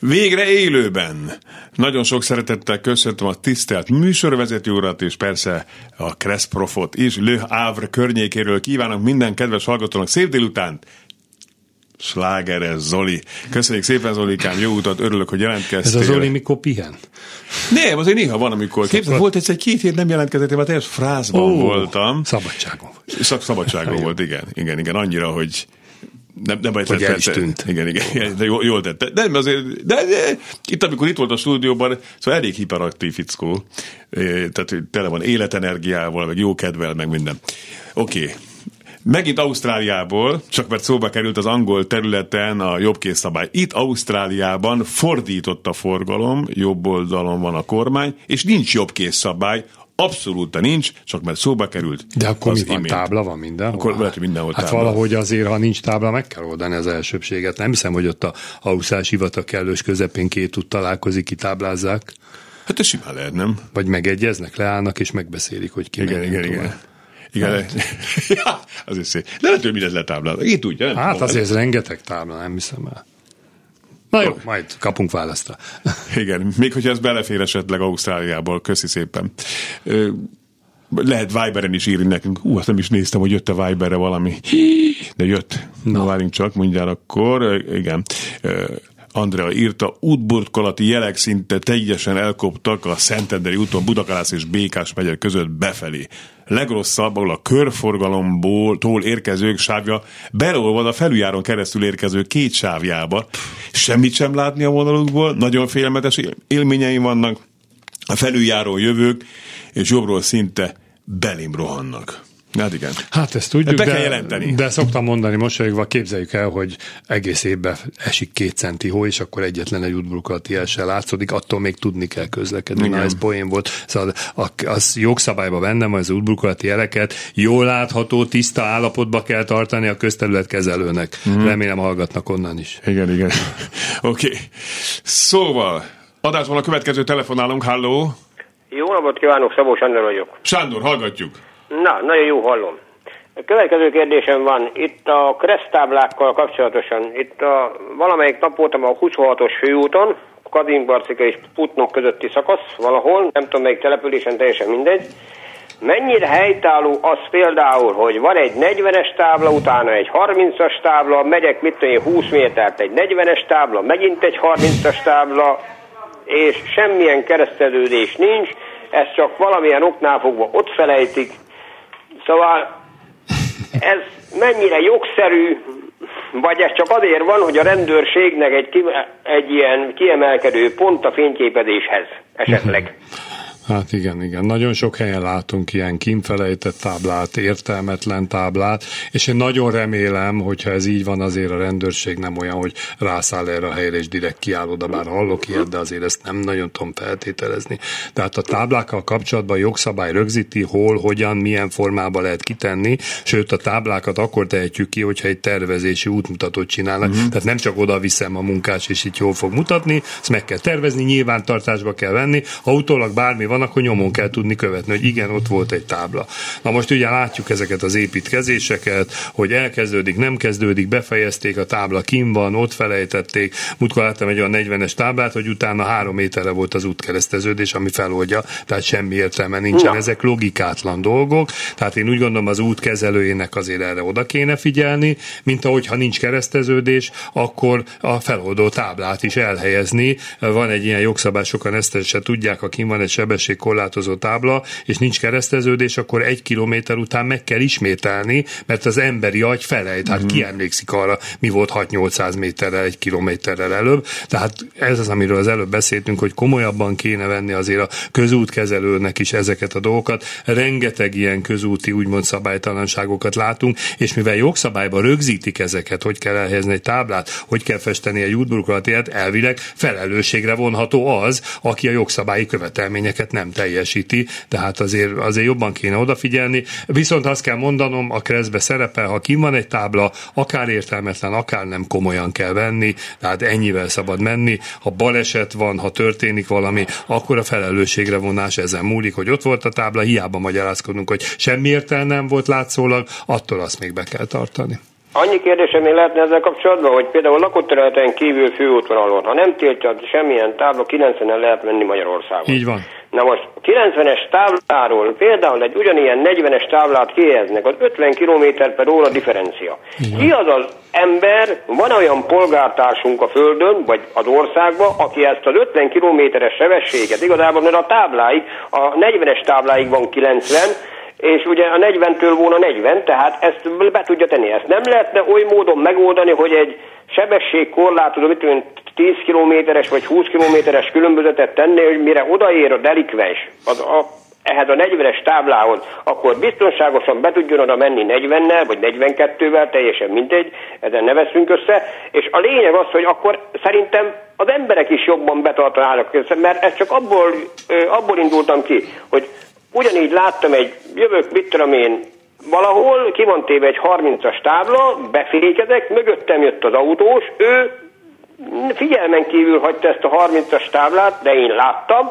Végre élőben. Nagyon sok szeretettel köszöntöm a tisztelt műsorvezető urat, és persze a Kreszprofot is, Le Havre környékéről kívánok minden kedves hallgatónak szép délután, Slágeres Zoli. Köszönjük szépen, Zolikám, jó utat, örülök, hogy jelentkeztél. Ez a Zoli mikor pihen? Nem, azért néha van, amikor. Képzel, volt egy két hét nem jelentkezett, már teljes frázban oh, voltam. Szabadságon volt. Szab- szabadságon volt, igen, igen, igen, annyira, hogy nem, nem hogy el is tűnt. Igen, igen, igen de jól, jól tette. De, azért, de, de, itt, amikor itt volt a stúdióban, szóval elég hiperaktív fickó, tehát tele van életenergiával, meg jó kedvel, meg minden. Oké, okay. Megint Ausztráliából, csak mert szóba került az angol területen a jobbkész szabály. Itt Ausztráliában fordított a forgalom, jobb oldalon van a kormány, és nincs jobbkész szabály, Abszolút nincs, csak mert szóba került. De akkor mi van? Tábla van mindenhol? Akkor lehet, hogy mindenhol Hát tábla. valahogy azért, ha nincs tábla, meg kell oldani az elsőbséget. Nem hiszem, hogy ott a Ausztrás hivatal kellős közepén két út találkozik, kitáblázzák. Hát ez simán lehet, nem? Vagy megegyeznek, leállnak és megbeszélik, hogy ki Igen, igen, igen. Igen, hát. (laughs) ja, azért szép. De lehet, hogy mindent letáblál. Így tudja, nem? Hát tudom. azért ez rengeteg tábla, nem hiszem el. Na jó, majd kapunk választra. (laughs) Igen, még hogyha ez belefér esetleg Ausztráliából, köszi szépen. Lehet Viberen is írni nekünk. Hú, azt nem is néztem, hogy jött a Viberre valami. De jött. Na, várjunk csak, mondjál akkor. Igen. Andrea írta, útburkolati jelek szinte teljesen elkoptak a Szentenderi úton Budakalász és Békás megye között befelé. Legrosszabb, ahol a körforgalomból tól érkezők sávja beleolvad a felüljáron keresztül érkező két sávjába. Semmit sem látni a vonalukból, nagyon félelmetes élményeim vannak. A felüljáró jövők, és jobbról szinte belém rohannak. Hát igen. Hát ezt tudjuk, Be de, kell jelenteni. de szoktam mondani mosolyogva, képzeljük el, hogy egész évben esik két centi hó, és akkor egyetlen egy útburkolati el se látszódik, attól még tudni kell közlekedni. Igen. Na, ez poén volt. Szóval az jogszabályban benne van az útburkolati jeleket, jól látható, tiszta állapotba kell tartani a közterület kezelőnek. Mm. Remélem hallgatnak onnan is. Igen, igen. (laughs) Oké. Okay. Szóval, adásban a következő telefonálunk, halló! Jó napot kívánok, Szabó Sándor vagyok. Sándor, hallgatjuk. Na, nagyon jó hallom. A következő kérdésem van. Itt a kresztáblákkal kapcsolatosan, itt a, valamelyik nap voltam a 26-os főúton, Kadimbarcika és Putnok közötti szakasz valahol, nem tudom melyik településen, teljesen mindegy. Mennyire helytálló az például, hogy van egy 40-es tábla, utána egy 30-as tábla, megyek mit tudom 20 métert egy 40-es tábla, megint egy 30-as tábla, és semmilyen keresztelődés nincs, ez csak valamilyen oknál fogva ott felejtik, Szóval ez mennyire jogszerű, vagy ez csak azért van, hogy a rendőrségnek egy, egy ilyen kiemelkedő pont a fényképezéshez esetleg. (laughs) Hát igen, igen. Nagyon sok helyen látunk ilyen kimfelejtett táblát, értelmetlen táblát, és én nagyon remélem, hogyha ez így van, azért a rendőrség nem olyan, hogy rászáll erre a helyre, és direkt kiáll oda, bár hallok ilyet, de azért ezt nem nagyon tudom feltételezni. Tehát a táblákkal kapcsolatban a jogszabály rögzíti, hol, hogyan, milyen formában lehet kitenni, sőt a táblákat akkor tehetjük ki, hogyha egy tervezési útmutatót csinálnak. Uh-huh. Tehát nem csak oda viszem a munkás, és itt jól fog mutatni, ezt meg kell tervezni, nyilvántartásba kell venni, ha utólag bármi van, van, akkor nyomon kell tudni követni, hogy igen, ott volt egy tábla. Na most ugye látjuk ezeket az építkezéseket, hogy elkezdődik, nem kezdődik, befejezték, a tábla kim van, ott felejtették. Múltkor láttam egy olyan 40-es táblát, hogy utána három méterre volt az útkereszteződés, ami feloldja, tehát semmi értelme nincsen. Ja. Ezek logikátlan dolgok, tehát én úgy gondolom az út kezelőjének azért erre oda kéne figyelni, mint ahogy ha nincs kereszteződés, akkor a feloldó táblát is elhelyezni. Van egy ilyen jogszabály, sokan ezt se tudják, ha kim van egy sebesség sebességkorlátozó tábla, és nincs kereszteződés, akkor egy kilométer után meg kell ismételni, mert az emberi agy felejt. Hát uh-huh. ki emlékszik arra, mi volt 6-800 méterrel, egy kilométerrel előbb. Tehát ez az, amiről az előbb beszéltünk, hogy komolyabban kéne venni azért a közútkezelőnek is ezeket a dolgokat. Rengeteg ilyen közúti úgymond szabálytalanságokat látunk, és mivel jogszabályban rögzítik ezeket, hogy kell elhelyezni egy táblát, hogy kell festeni egy útburkolatért, elvileg felelősségre vonható az, aki a jogszabályi követelményeket nem teljesíti, tehát azért, azért jobban kéne odafigyelni. Viszont azt kell mondanom, a kreszbe szerepel, ha kim van egy tábla, akár értelmetlen, akár nem komolyan kell venni, tehát ennyivel szabad menni. Ha baleset van, ha történik valami, akkor a felelősségre vonás ezen múlik, hogy ott volt a tábla, hiába magyarázkodunk, hogy semmi értelme nem volt látszólag, attól azt még be kell tartani. Annyi kérdésem még lehetne ezzel kapcsolatban, hogy például lakott területen kívül főútvonalon, ha nem tiltja semmilyen tábla, 90-en lehet menni Magyarországon. Így van. Na most 90-es tábláról például egy ugyanilyen 40-es táblát kihelyeznek, az 50 km per óra differencia. Igen. Ki az az ember, van olyan polgártársunk a Földön, vagy az országban, aki ezt az 50 kilométeres sebességet igazából, mert a tábláig, a 40-es tábláig van 90, és ugye a 40-től volna 40, tehát ezt be tudja tenni. Ezt nem lehetne oly módon megoldani, hogy egy sebességkorlátozó, mit tudom, 10 kilométeres vagy 20 kilométeres különbözetet tenni, hogy mire odaér a delikvens az a, ehhez a 40-es táblához, akkor biztonságosan be tudjon oda menni 40-nel, vagy 42-vel, teljesen mindegy, ezen ne veszünk össze, és a lényeg az, hogy akkor szerintem az emberek is jobban betartanának, mert ez csak abból, abból indultam ki, hogy ugyanígy láttam egy, jövök, mit tudom én, valahol, ki van téve egy 30-as tábla, befékezek, mögöttem jött az autós, ő figyelmen kívül hagyta ezt a 30-as táblát, de én láttam,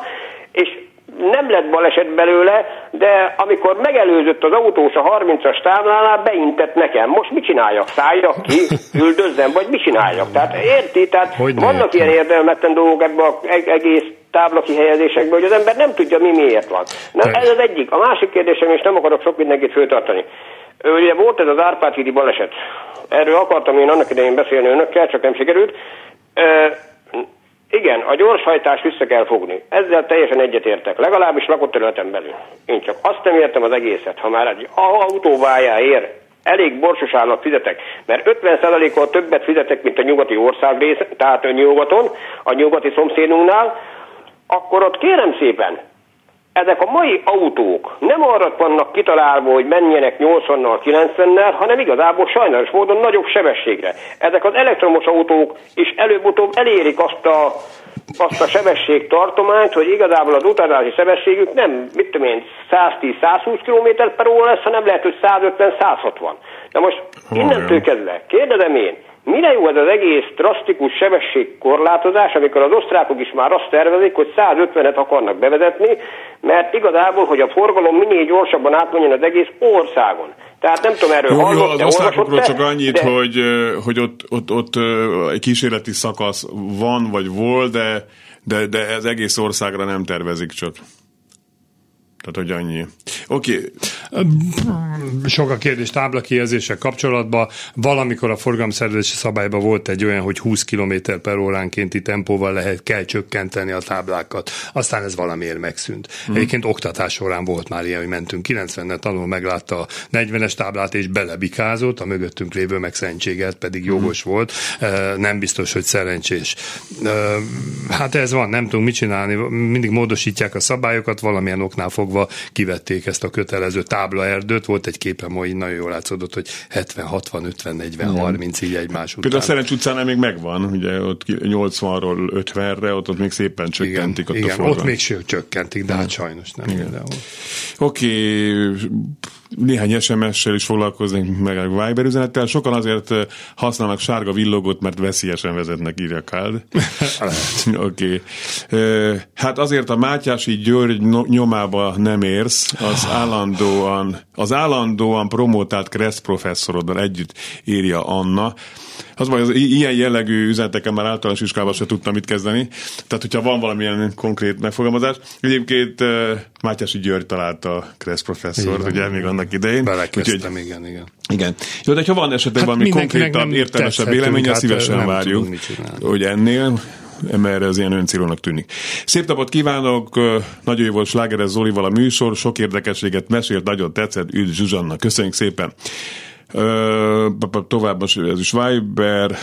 és nem lett baleset belőle, de amikor megelőzött az autós a 30-as táblánál, beintett nekem. Most mit csináljak? Szálljak ki, üldözzem, vagy mit csináljak? Tehát érti? Tehát hogy vannak ilyen érdelmetlen dolgok ebben az egész tábla kihelyezésekből, hogy az ember nem tudja, mi miért van. Na, ez az egyik. A másik kérdésem, és nem akarok sok mindenkit föltartani. Ugye volt ez az Árpád hídi baleset. Erről akartam én annak idején beszélni önökkel, csak nem sikerült. Igen, a gyorshajtást vissza kell fogni. Ezzel teljesen egyetértek, legalábbis lakott területen belül. Én csak azt nem értem az egészet, ha már egy autóvájá ér, elég borsos állat fizetek, mert 50%-kal többet fizetek, mint a nyugati ország tehát a nyugaton, a nyugati szomszédunknál, akkor ott kérem szépen, ezek a mai autók nem arra vannak kitalálva, hogy menjenek 80-nal, 90-nel, hanem igazából sajnálatos módon nagyobb sebességre. Ezek az elektromos autók is előbb-utóbb elérik azt a, azt a sebességtartományt, hogy igazából az utazási sebességük nem, mit tudom én, 110-120 km per óra lesz, hanem lehet, hogy 150-160. Na most innentől kezdve, kérdezem én, Mire jó ez az egész drasztikus sebességkorlátozás, amikor az osztrákok is már azt tervezik, hogy 150-et akarnak bevezetni, mert igazából, hogy a forgalom minél gyorsabban átmenjen az egész országon. Tehát nem tudom, erről jó, jó, az osztrákokról csak annyit, de... hogy, hogy ott, ott, ott egy kísérleti szakasz van, vagy volt, de, de, de ez egész országra nem tervezik csak. Tehát, hogy annyi. Oké. Okay. Sok a kérdés táblakihelyezéssel kapcsolatban. Valamikor a forgalomszervezési szabályban volt egy olyan, hogy 20 km per óránkénti tempóval lehet, kell csökkenteni a táblákat. Aztán ez valamiért megszűnt. Hmm. Egyébként oktatás során volt már ilyen, hogy mentünk 90-nel, tanul meglátta a 40-es táblát és belebikázott, a mögöttünk lévő meg szentséget, pedig jogos hmm. volt. Nem biztos, hogy szerencsés. Hát ez van, nem tudunk mit csinálni. Mindig módosítják a szabályokat, valamilyen oknál fogva fogva kivették ezt a kötelező táblaerdőt, volt egy képe ma így nagyon jól látszódott, hogy 70, 60, 50, 40, Igen. 30 így egymás után. Például a Szerencs utcán még megvan, ugye ott 80-ról 50-re, ott, ott még szépen csökkentik igen, ott igen, a ott még csökkentik, de hát sajnos nem. Oké, okay néhány SMS-sel is foglalkoznék, meg a Viber üzenettel. Sokan azért használnak sárga villogót, mert veszélyesen vezetnek, írja Káld. (laughs) Oké. okay. Hát azért a Mátyási György nyomába nem érsz, az (laughs) állandóan, az állandóan promotált Kressz professzoroddal együtt írja Anna. Az baj, az ilyen jellegű üzeneteken már általános iskolában sem tudtam mit kezdeni. Tehát, hogyha van valamilyen konkrét megfogalmazás. Egyébként Mátyási György találta Kressz professzor, ugye még annak idején. Belekezdtem, úgyhogy, igen, igen. Igen. Jó, de ha van esetleg hát valami konkrétabb, értelmesebb véleménye, szívesen várjuk, hogy ennél mert ez ilyen öncélónak tűnik. Szép napot kívánok, nagyon jó volt Slágeres Zolival a műsor, sok érdekességet mesélt, nagyon tetszett, üdv Zsuzsanna, köszönjük szépen. Tovább ez is Viber,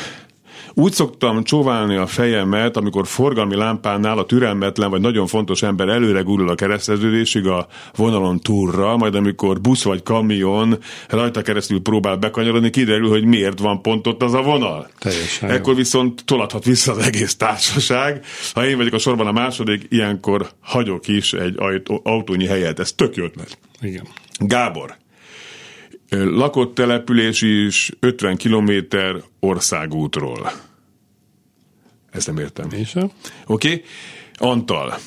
úgy szoktam csóválni a fejemet, amikor forgalmi lámpánál a türelmetlen vagy nagyon fontos ember előre gurul a kereszteződésig a vonalon túlra, majd amikor busz vagy kamion rajta keresztül próbál bekanyarodni, kiderül, hogy miért van pont ott az a vonal. Teljesen Ekkor jó. viszont tolathat vissza az egész társaság. Ha én vagyok a sorban a második, ilyenkor hagyok is egy autónyi helyet. Ez tök jó ötlet. Igen. Gábor, lakott település is 50 kilométer országútról. Ezt nem értem. Oké. Okay. Antal.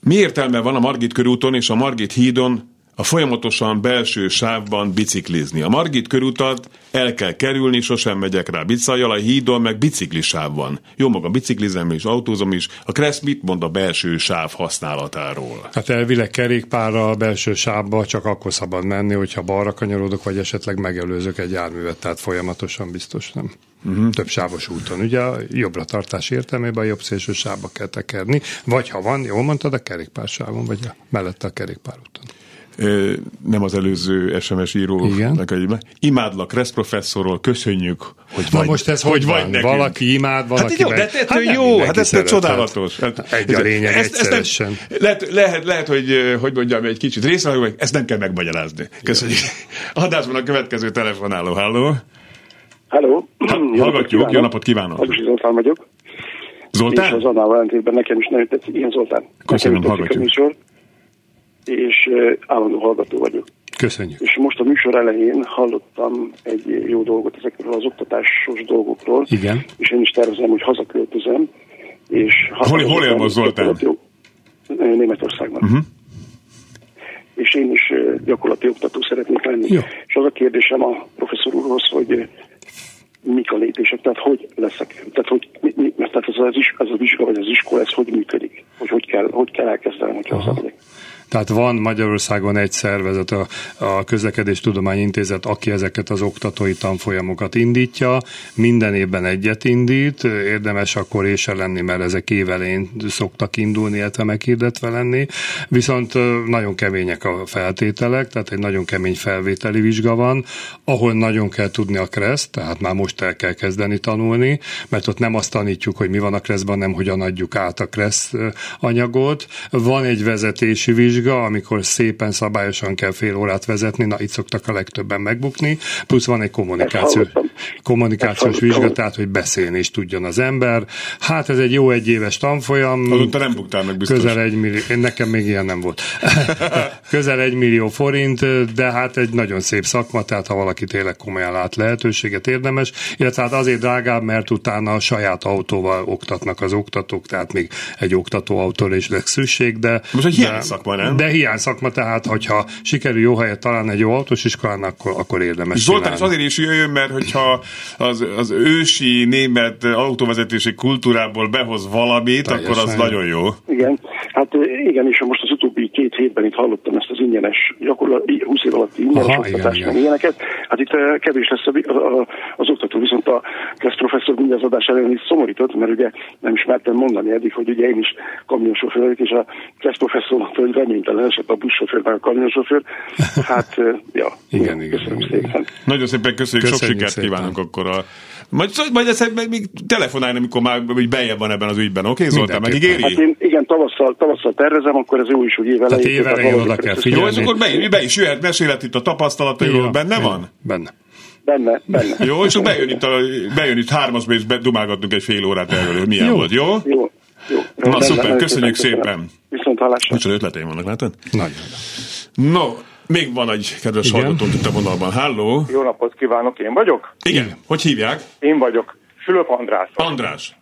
Mi értelme van a Margit körúton és a Margit hídon a folyamatosan belső sávban biciklizni. A Margit körútat el kell kerülni, sosem megyek rá bicajjal, a hídon meg biciklisáv van. Jó maga biciklizem és autózom is. A Kressz mit mond a belső sáv használatáról? Hát elvileg kerékpárra a belső sávba csak akkor szabad menni, hogyha balra kanyarodok, vagy esetleg megelőzök egy járművet, tehát folyamatosan biztos nem. Uh-huh. Több sávos úton. Ugye a jobbra tartás értelmében a jobb szélső sávba kell tekerni, vagy ha van, jól mondtad, a kerékpársávon, vagy a, mellette a kerékpárúton nem az előző SMS író. Igen. Imádlak, Resz professzorról, köszönjük, hogy vagy. Na most ez hogy, hogy vagy Valaki imád, valaki hát jó, de hát, hát jó, hát ez csodálatos. Hát, egy a lényeg ezt, egyszerűen. Ezt nem, lehet, lehet, lehet, hogy, hogy mondjam, egy kicsit részre, hogy ezt nem kell megmagyarázni. Köszönjük. Adásban a következő telefonáló. Halló. Halló. Hallgatjuk, jó napot kívánok. Hagyosi Zoltán vagyok. Zoltán? És az annál ellentétben nekem is nagyon tetszik. Igen, Zoltán. Köszönöm, hallgatjuk és állandó hallgató vagyok. Köszönjük. És most a műsor elején hallottam egy jó dolgot ezekről az oktatásos dolgokról. Igen. És én is tervezem, hogy hazaköltözem. És hol, hol él most Zoltán? Németországban. Uh-huh. És én is gyakorlati oktató szeretnék lenni. Jó. És az a kérdésem a professzor úrhoz, hogy mik a lépések, tehát hogy leszek, tehát hogy, mi, mi, tehát ez, az, ez a vizsga vagy az iskola, ez hogy működik, hogy hogy kell, hogy kell elkezdenem, hogyha hazamegyek. Tehát van Magyarországon egy szervezet, a, a Közlekedés Intézet, aki ezeket az oktatói tanfolyamokat indítja, minden évben egyet indít, érdemes akkor és lenni, mert ezek évelén szoktak indulni, illetve meghirdetve lenni, viszont nagyon kemények a feltételek, tehát egy nagyon kemény felvételi vizsga van, ahol nagyon kell tudni a kreszt, tehát már most el kell kezdeni tanulni, mert ott nem azt tanítjuk, hogy mi van a kreszben, nem hogyan adjuk át a kressz anyagot. Van egy vezetési vizsga, vizsga, amikor szépen szabályosan kell fél órát vezetni, na itt szoktak a legtöbben megbukni, plusz van egy kommunikáció, kommunikációs vizsga, tehát hogy beszélni is tudjon az ember. Hát ez egy jó egyéves tanfolyam. Azóta nem buktál meg biztos. Közel egy millió, nekem még ilyen nem volt. (laughs) közel egy millió forint, de hát egy nagyon szép szakma, tehát ha valaki tényleg komolyan lát lehetőséget érdemes, illetve hát azért drágább, mert utána a saját autóval oktatnak az oktatók, tehát még egy oktatóautóra is lesz szükség, de... Most egy hiány szakma, nem? De hiány szakma, tehát hogyha sikerül jó helyet találni egy jó autós iskolán, akkor, akkor érdemes Zoltán is azért is jöjjön, mert hogyha az, az ősi német autóvezetési kultúrából behoz valamit, Teljesen. akkor az nagyon jó. Igen, hát igen, és most az utóbbi két hétben itt hallottam ezt az ingyenes, gyakorlatilag 20 év alatt ingyenes oktatást, meg ilyeneket. Hát itt kevés lesz a, a, az oktató, viszont a Kressz professzor mindez adás ellen is szomorított, mert ugye nem ismertem mondani eddig, hogy ugye én is kamionsofőr vagyok, és a Kressz professzor hogy reménytelen eset a buszsofőr, meg a kamionsofőr. (laughs) Hát, ja, igen, igen, köszönöm igen, szépen. Nagyon szépen köszönjük, köszönjük sok sikert szépen. kívánunk akkor a majd, majd ezt még telefonálni, amikor már bejebb van ebben az ügyben, oké, okay, Zoltán, megígéri? Hát én igen, tavasszal, tavasszal tervezem, akkor ez jó is, hogy évelején. Tehát évelején oda kell figyelni. Jó, és akkor be, be is jöhet, mesélet itt a tapasztalatairól, benne van? Benne. Benne, benne. (laughs) Jó, és bejön itt, a, bejön itt hármasba, és dumálgatunk egy fél órát erről, hogy milyen jó. volt, jó? Jó. Jó. Na, benne, szuper, köszönjük szépen. Viszont hallásra. Micsoda ötleteim vannak, látod? Nagyon. No, még van egy kedves hallgatónk itt a vonalban. Halló! Jó napot kívánok, én vagyok? Igen. Igen. Hogy hívják? Én vagyok. Fülöp András. András.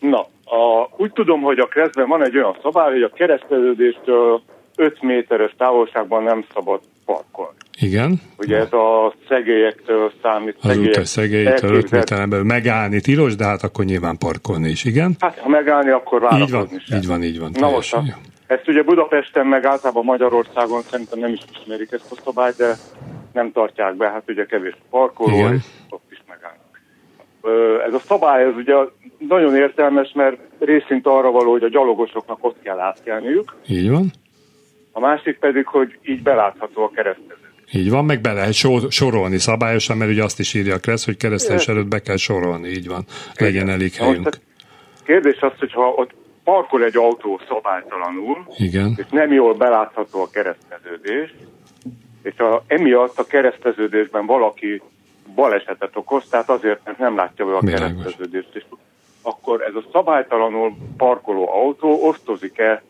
Na, a, úgy tudom, hogy a keresztben van egy olyan szabály, hogy a keresztelődéstől 5 méteres távolságban nem szabad parkolni. Igen. Ugye ez a szegélyektől számít. Az utas szegélytől 5 méteren belül megállni tilos, de hát akkor nyilván parkolni is, igen? Hát ha megállni, akkor várakozni így van, sem. Így van, így van. Na most, ezt ugye Budapesten, meg általában Magyarországon szerintem nem is ismerik ezt a szabályt, de nem tartják be, hát ugye kevés parkoló, és ott is megállnak. ez a szabály, ez ugye nagyon értelmes, mert részint arra való, hogy a gyalogosoknak ott kell átkelniük. Így van. A másik pedig, hogy így belátható a keresztező. Így van, meg be lehet sor- sorolni szabályosan, mert ugye azt is írja a Kressz, hogy keresztelés előtt be kell sorolni, így van. Legyen elég helyünk. Kérdés az, hogy ha ott parkol egy autó szabálytalanul, Igen. és nem jól belátható a kereszteződés, és a, emiatt a kereszteződésben valaki balesetet okoz, tehát azért, mert nem látja be a Világos. kereszteződést, és akkor ez a szabálytalanul parkoló autó osztozik-e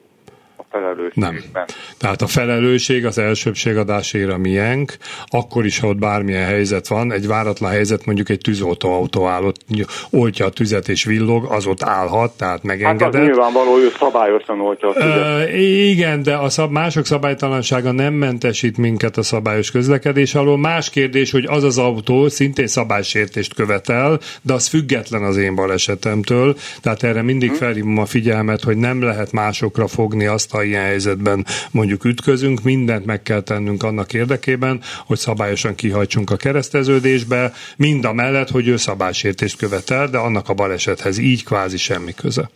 a felelősségben? Nem. Tehát a felelősség, az elsőbségadásért a miénk, akkor is, ha ott bármilyen helyzet van, egy váratlan helyzet, mondjuk egy tűzoltóautó állott, oltja a tüzet és villog, az ott állhat, tehát Hát az megengedett. nyilvánvaló, hogy ő szabályosan oltja a tüzet. Ö, igen, de a szab- mások szabálytalansága nem mentesít minket a szabályos közlekedés alól. Más kérdés, hogy az az autó szintén szabálysértést követel, de az független az én balesetemtől. Tehát erre mindig felhívom a figyelmet, hogy nem lehet másokra fogni azt, ha ilyen helyzetben mondjuk ütközünk. Mindent meg kell tennünk annak érdekében, hogy szabályosan kihajtsunk a kereszteződésbe, mind a mellett, hogy ő szabálysértést követel, de annak a balesethez így kvázi semmi köze.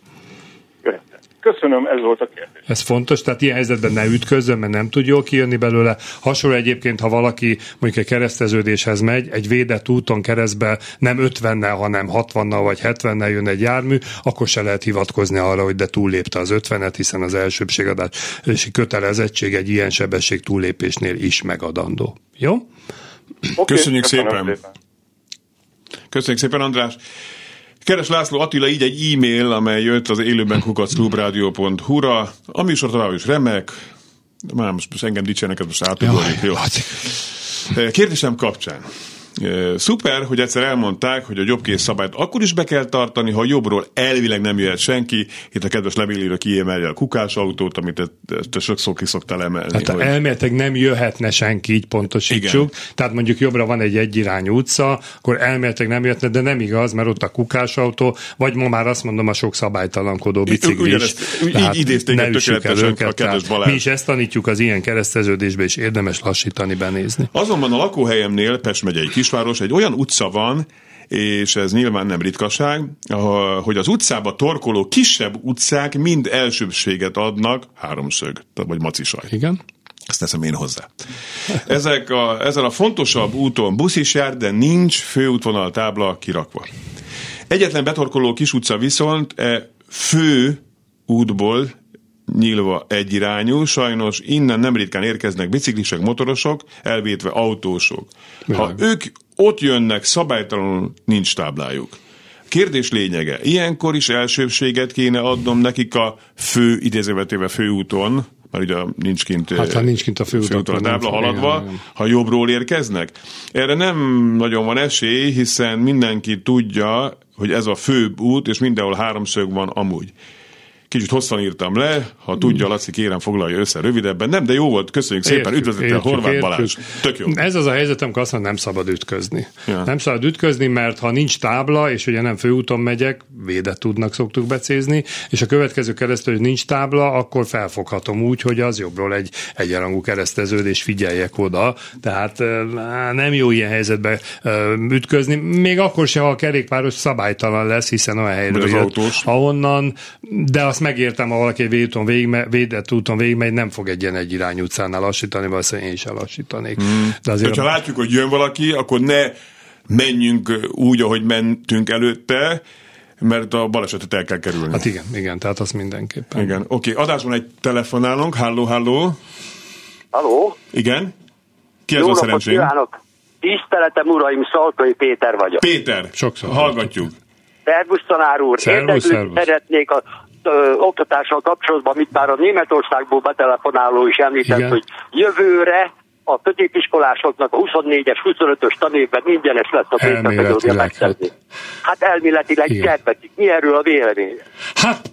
Köszönöm, ez volt a kérdés. Ez fontos, tehát ilyen helyzetben ne ütközzön, mert nem tud jól kijönni belőle. Hasonló egyébként, ha valaki mondjuk egy kereszteződéshez megy, egy védett úton keresztbe nem 50-nel, hanem 60-nal vagy 70-nel jön egy jármű, akkor se lehet hivatkozni arra, hogy de túllépte az 50-et, hiszen az elsőbségadási kötelezettség egy ilyen sebesség túllépésnél is megadandó. Jó? Oké, Köszönjük köszönöm szépen. Köszönjük szépen, András. Keres László Attila, így egy e-mail, amely jött az élőben kukacklubrádió.hu-ra. A műsor tovább is remek. Már most, most engem dicsérnek, ez most átugorjuk. Jó. Kérdésem kapcsán. Szuper, hogy egyszer elmondták, hogy a jobbkész szabályt akkor is be kell tartani, ha jobbról elvileg nem jöhet senki. Itt a kedves levélíró kiemelje a kukás autót, amit te, sokszor ki szoktál emelni. Hát hogy... elméletileg nem jöhetne senki, így pontosítsuk. Igen. Tehát mondjuk jobbra van egy egyirányú utca, akkor elméletileg nem jöhetne, de nem igaz, mert ott a kukásautó, vagy ma már azt mondom a sok szabálytalankodó biciklis. Ugyanezt, így idézték ne tökéletesen őket, a kedves Balázs. Mi is ezt tanítjuk az ilyen kereszteződésbe, és érdemes lassítani, benézni. Azonban a lakóhelyemnél, Pest egy kisváros, egy olyan utca van, és ez nyilván nem ritkaság, hogy az utcába torkoló kisebb utcák mind elsőbséget adnak, háromszög, vagy macisaj. Igen? Ezt teszem én hozzá. Ezek a, ezen a fontosabb úton busz is jár, de nincs főútvonal tábla kirakva. Egyetlen betorkoló kis utca viszont e fő útból nyílva egyirányú, sajnos innen nem ritkán érkeznek biciklisek, motorosok, elvétve autósok. Ha ők ott jönnek, szabálytalanul nincs táblájuk. Kérdés lényege, ilyenkor is elsőbséget kéne adnom nekik a fő, idézővetéve főúton, mert ugye nincs kint, Hát, ha nincs kint a főút, főúton a tábla haladva, igen, igen. ha jobbról érkeznek. Erre nem nagyon van esély, hiszen mindenki tudja, hogy ez a fő út, és mindenhol háromszög van amúgy. Kicsit hosszan írtam le, ha tudja, Laci, kérem foglalja össze rövidebben. Nem, de jó volt, köszönjük szépen, üdvözlettel Horváth Balázs. Tök jó. Ez az a helyzet, amikor azt mondom, nem szabad ütközni. Ja. Nem szabad ütközni, mert ha nincs tábla, és ugye nem főúton megyek, védett útnak szoktuk becézni, és a következő keresztül, hogy nincs tábla, akkor felfoghatom úgy, hogy az jobbról egy egyenrangú kereszteződés, figyeljek oda. Tehát eh, nem jó ilyen helyzetbe ütközni, még akkor sem, ha a kerékpáros szabálytalan lesz, hiszen olyan helyről jött, ahonnan, de azt megértem, ha valaki egy védúton végigme, védett úton végigmegy, nem fog egy ilyen egyirányú utcánál lassítani, valószínűleg én is lassítanék. Hmm. De azért Ha látjuk, hogy jön valaki, akkor ne menjünk úgy, ahogy mentünk előtte, mert a balesetet el kell kerülni. Hát igen, igen, tehát az mindenképpen. Igen, oké. Okay. Adásban egy telefonálunk. Halló, halló. Haló? Igen? Ki ez Jó a napot szerencsém? kívánok! Tiszteletem, uraim, Szalkai Péter vagyok. Péter, Sokszor hallgatjuk. Szervusz, tanár úr! Szervusz, szervusz. szeretnék a ö, oktatással kapcsolatban, amit már a Németországból betelefonáló is említett, Igen. hogy jövőre a középiskolásoknak a 24-es, 25-ös tanévben ingyenes lesz a Elméletileg, pénzpedagógia megszerzni. Hát elméletileg Igen. kedvetik. Mi erről a vélemény? Hát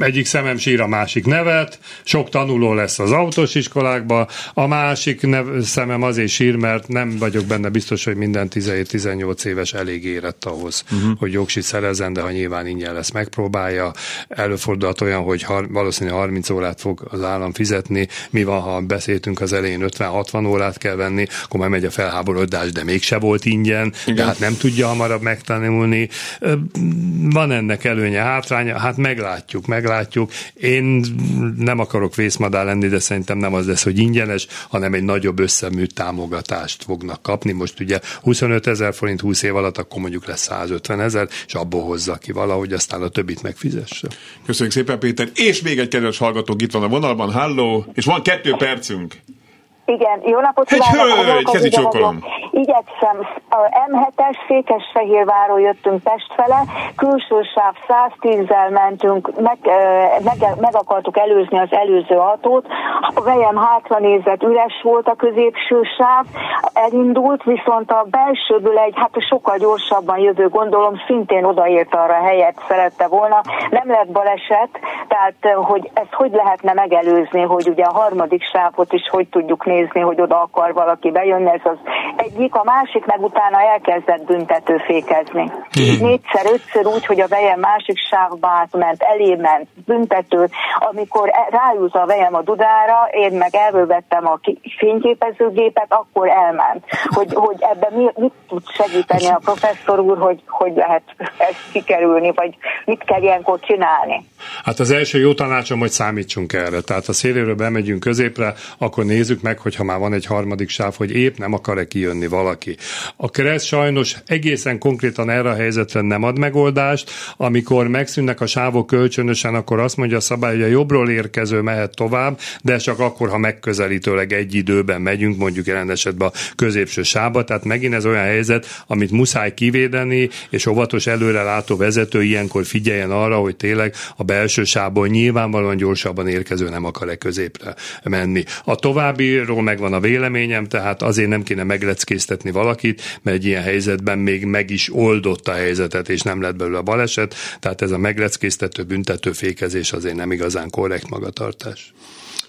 egyik szemem sír, a másik nevet, sok tanuló lesz az autós iskolákba, a másik nev, szemem azért sír, mert nem vagyok benne biztos, hogy minden 17-18 éves elég érett ahhoz, uh-huh. hogy jogsit szerezzen, de ha nyilván ingyen lesz, megpróbálja. Előfordulhat olyan, hogy har- valószínűleg 30 órát fog az állam fizetni, mi van, ha beszéltünk az elején 50-60 órát kell venni, akkor majd megy a felháborodás, de mégse volt ingyen, Igen. de hát nem tudja hamarabb megtanulni. Van ennek előnye, hátránya, hát meglátjuk, meglátjuk. Én nem akarok vészmadár lenni, de szerintem nem az lesz, hogy ingyenes, hanem egy nagyobb összemű támogatást fognak kapni. Most ugye 25 ezer forint 20 év alatt, akkor mondjuk lesz 150 ezer, és abból hozza ki valahogy, aztán a többit megfizesse. Köszönjük szépen, Péter. És még egy kedves hallgató itt van a vonalban, halló, és van kettő percünk. Igen, jó napot kívánok! Egy hölgy, csókolom. Igyekszem, a M7-es Székesfehérváról jöttünk Pest fele, külső sáv 110-zel mentünk, meg, meg, meg akartuk előzni az előző autót, a vejem hátra nézett, üres volt a középső sáv, elindult, viszont a belsőből egy, hát sokkal gyorsabban jövő gondolom szintén odaért arra a helyet, szerette volna. Nem lett baleset, tehát hogy ezt hogy lehetne megelőzni, hogy ugye a harmadik sávot is hogy tudjuk nézni, hogy oda akar valaki bejönni, ez az egyik, a másik meg utána elkezdett büntető fékezni. Hmm. Négyszer, ötször úgy, hogy a vejem másik sávba átment, elé ment, büntető, amikor e- rájúz a vejem a dudára, én meg elvővettem a fényképezőgépet, akkor elment. Hogy, hogy ebben mi, mit tud segíteni a professzor úr, hogy, hogy lehet ezt kikerülni, vagy mit kell ilyenkor csinálni? Hát az első jó tanácsom, hogy számítsunk erre. Tehát ha széléről bemegyünk középre, akkor nézzük meg, hogyha már van egy harmadik sáv, hogy épp nem akar-e kijönni valaki. A kereszt sajnos egészen konkrétan erre a helyzetre nem ad megoldást. Amikor megszűnnek a sávok kölcsönösen, akkor azt mondja a szabály, hogy a jobbról érkező mehet tovább, de csak akkor, ha megközelítőleg egy időben megyünk, mondjuk jelen esetben a középső sávba. Tehát megint ez olyan helyzet, amit muszáj kivédeni, és óvatos előrelátó vezető ilyenkor figyeljen arra, hogy tényleg a belső sávból nyilvánvalóan gyorsabban érkező nem akar-e középre menni. A továbbiról megvan a véleményem, tehát azért nem kéne megleckéztetni valakit, mert egy ilyen helyzetben még meg is oldott a helyzetet, és nem lett belőle baleset, tehát ez a megleckéztető, büntető fékezés azért nem igazán korrekt magatartás.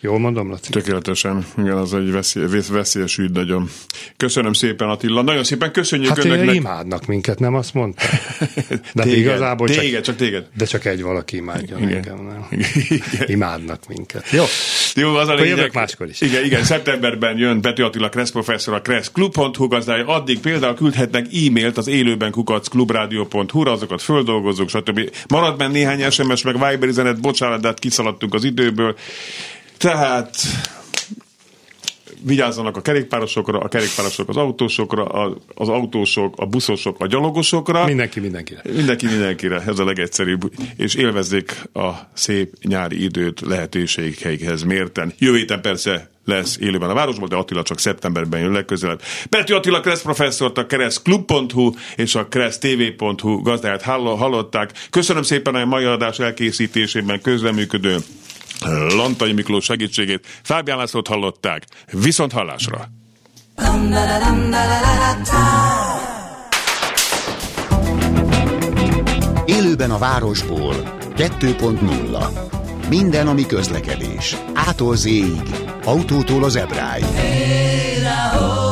Jól mondom, Laci? Tökéletesen. Igen, az egy veszély, veszélyes ügy nagyon. Köszönöm szépen, Attila. Nagyon szépen köszönjük hát önöknek. imádnak minket, nem azt mondta? (laughs) De téged, igazából csak, téged, csak téged. De csak egy valaki imádja igen. engem, nem? (laughs) Igen. Imádnak minket. Jó. Jó, az a lényeg. máskor is. Igen, igen, szeptemberben jön Pető Attila Kressz professzor a kresszklub.hu gazdája. Addig például küldhetnek e-mailt az élőben kukac klubradio.hu-ra, azokat földolgozzuk, stb. Marad benne néhány SMS, meg Viber üzenet, bocsánat, de hát kiszaladtunk az időből. Tehát vigyázzanak a kerékpárosokra, a kerékpárosok az autósokra, az autósok, a buszosok a gyalogosokra. Mindenki mindenkire. Mindenki mindenkire, ez a legegyszerűbb. És élvezzék a szép nyári időt lehetőségeikhez mérten. Jövő héten persze lesz élőben a városból, de Attila csak szeptemberben jön legközelebb. Pető Attila Kressz professzort a keresztklub.hu és a keresztv.hu gazdáját hallották. Köszönöm szépen a mai adás elkészítésében közleműködő Lantai Miklós segítségét. Fábián Lászlót hallották. Viszont hallásra! Élőben a városból 2.0 Minden, ami közlekedés. Ától z autótól az ebráig. Hey,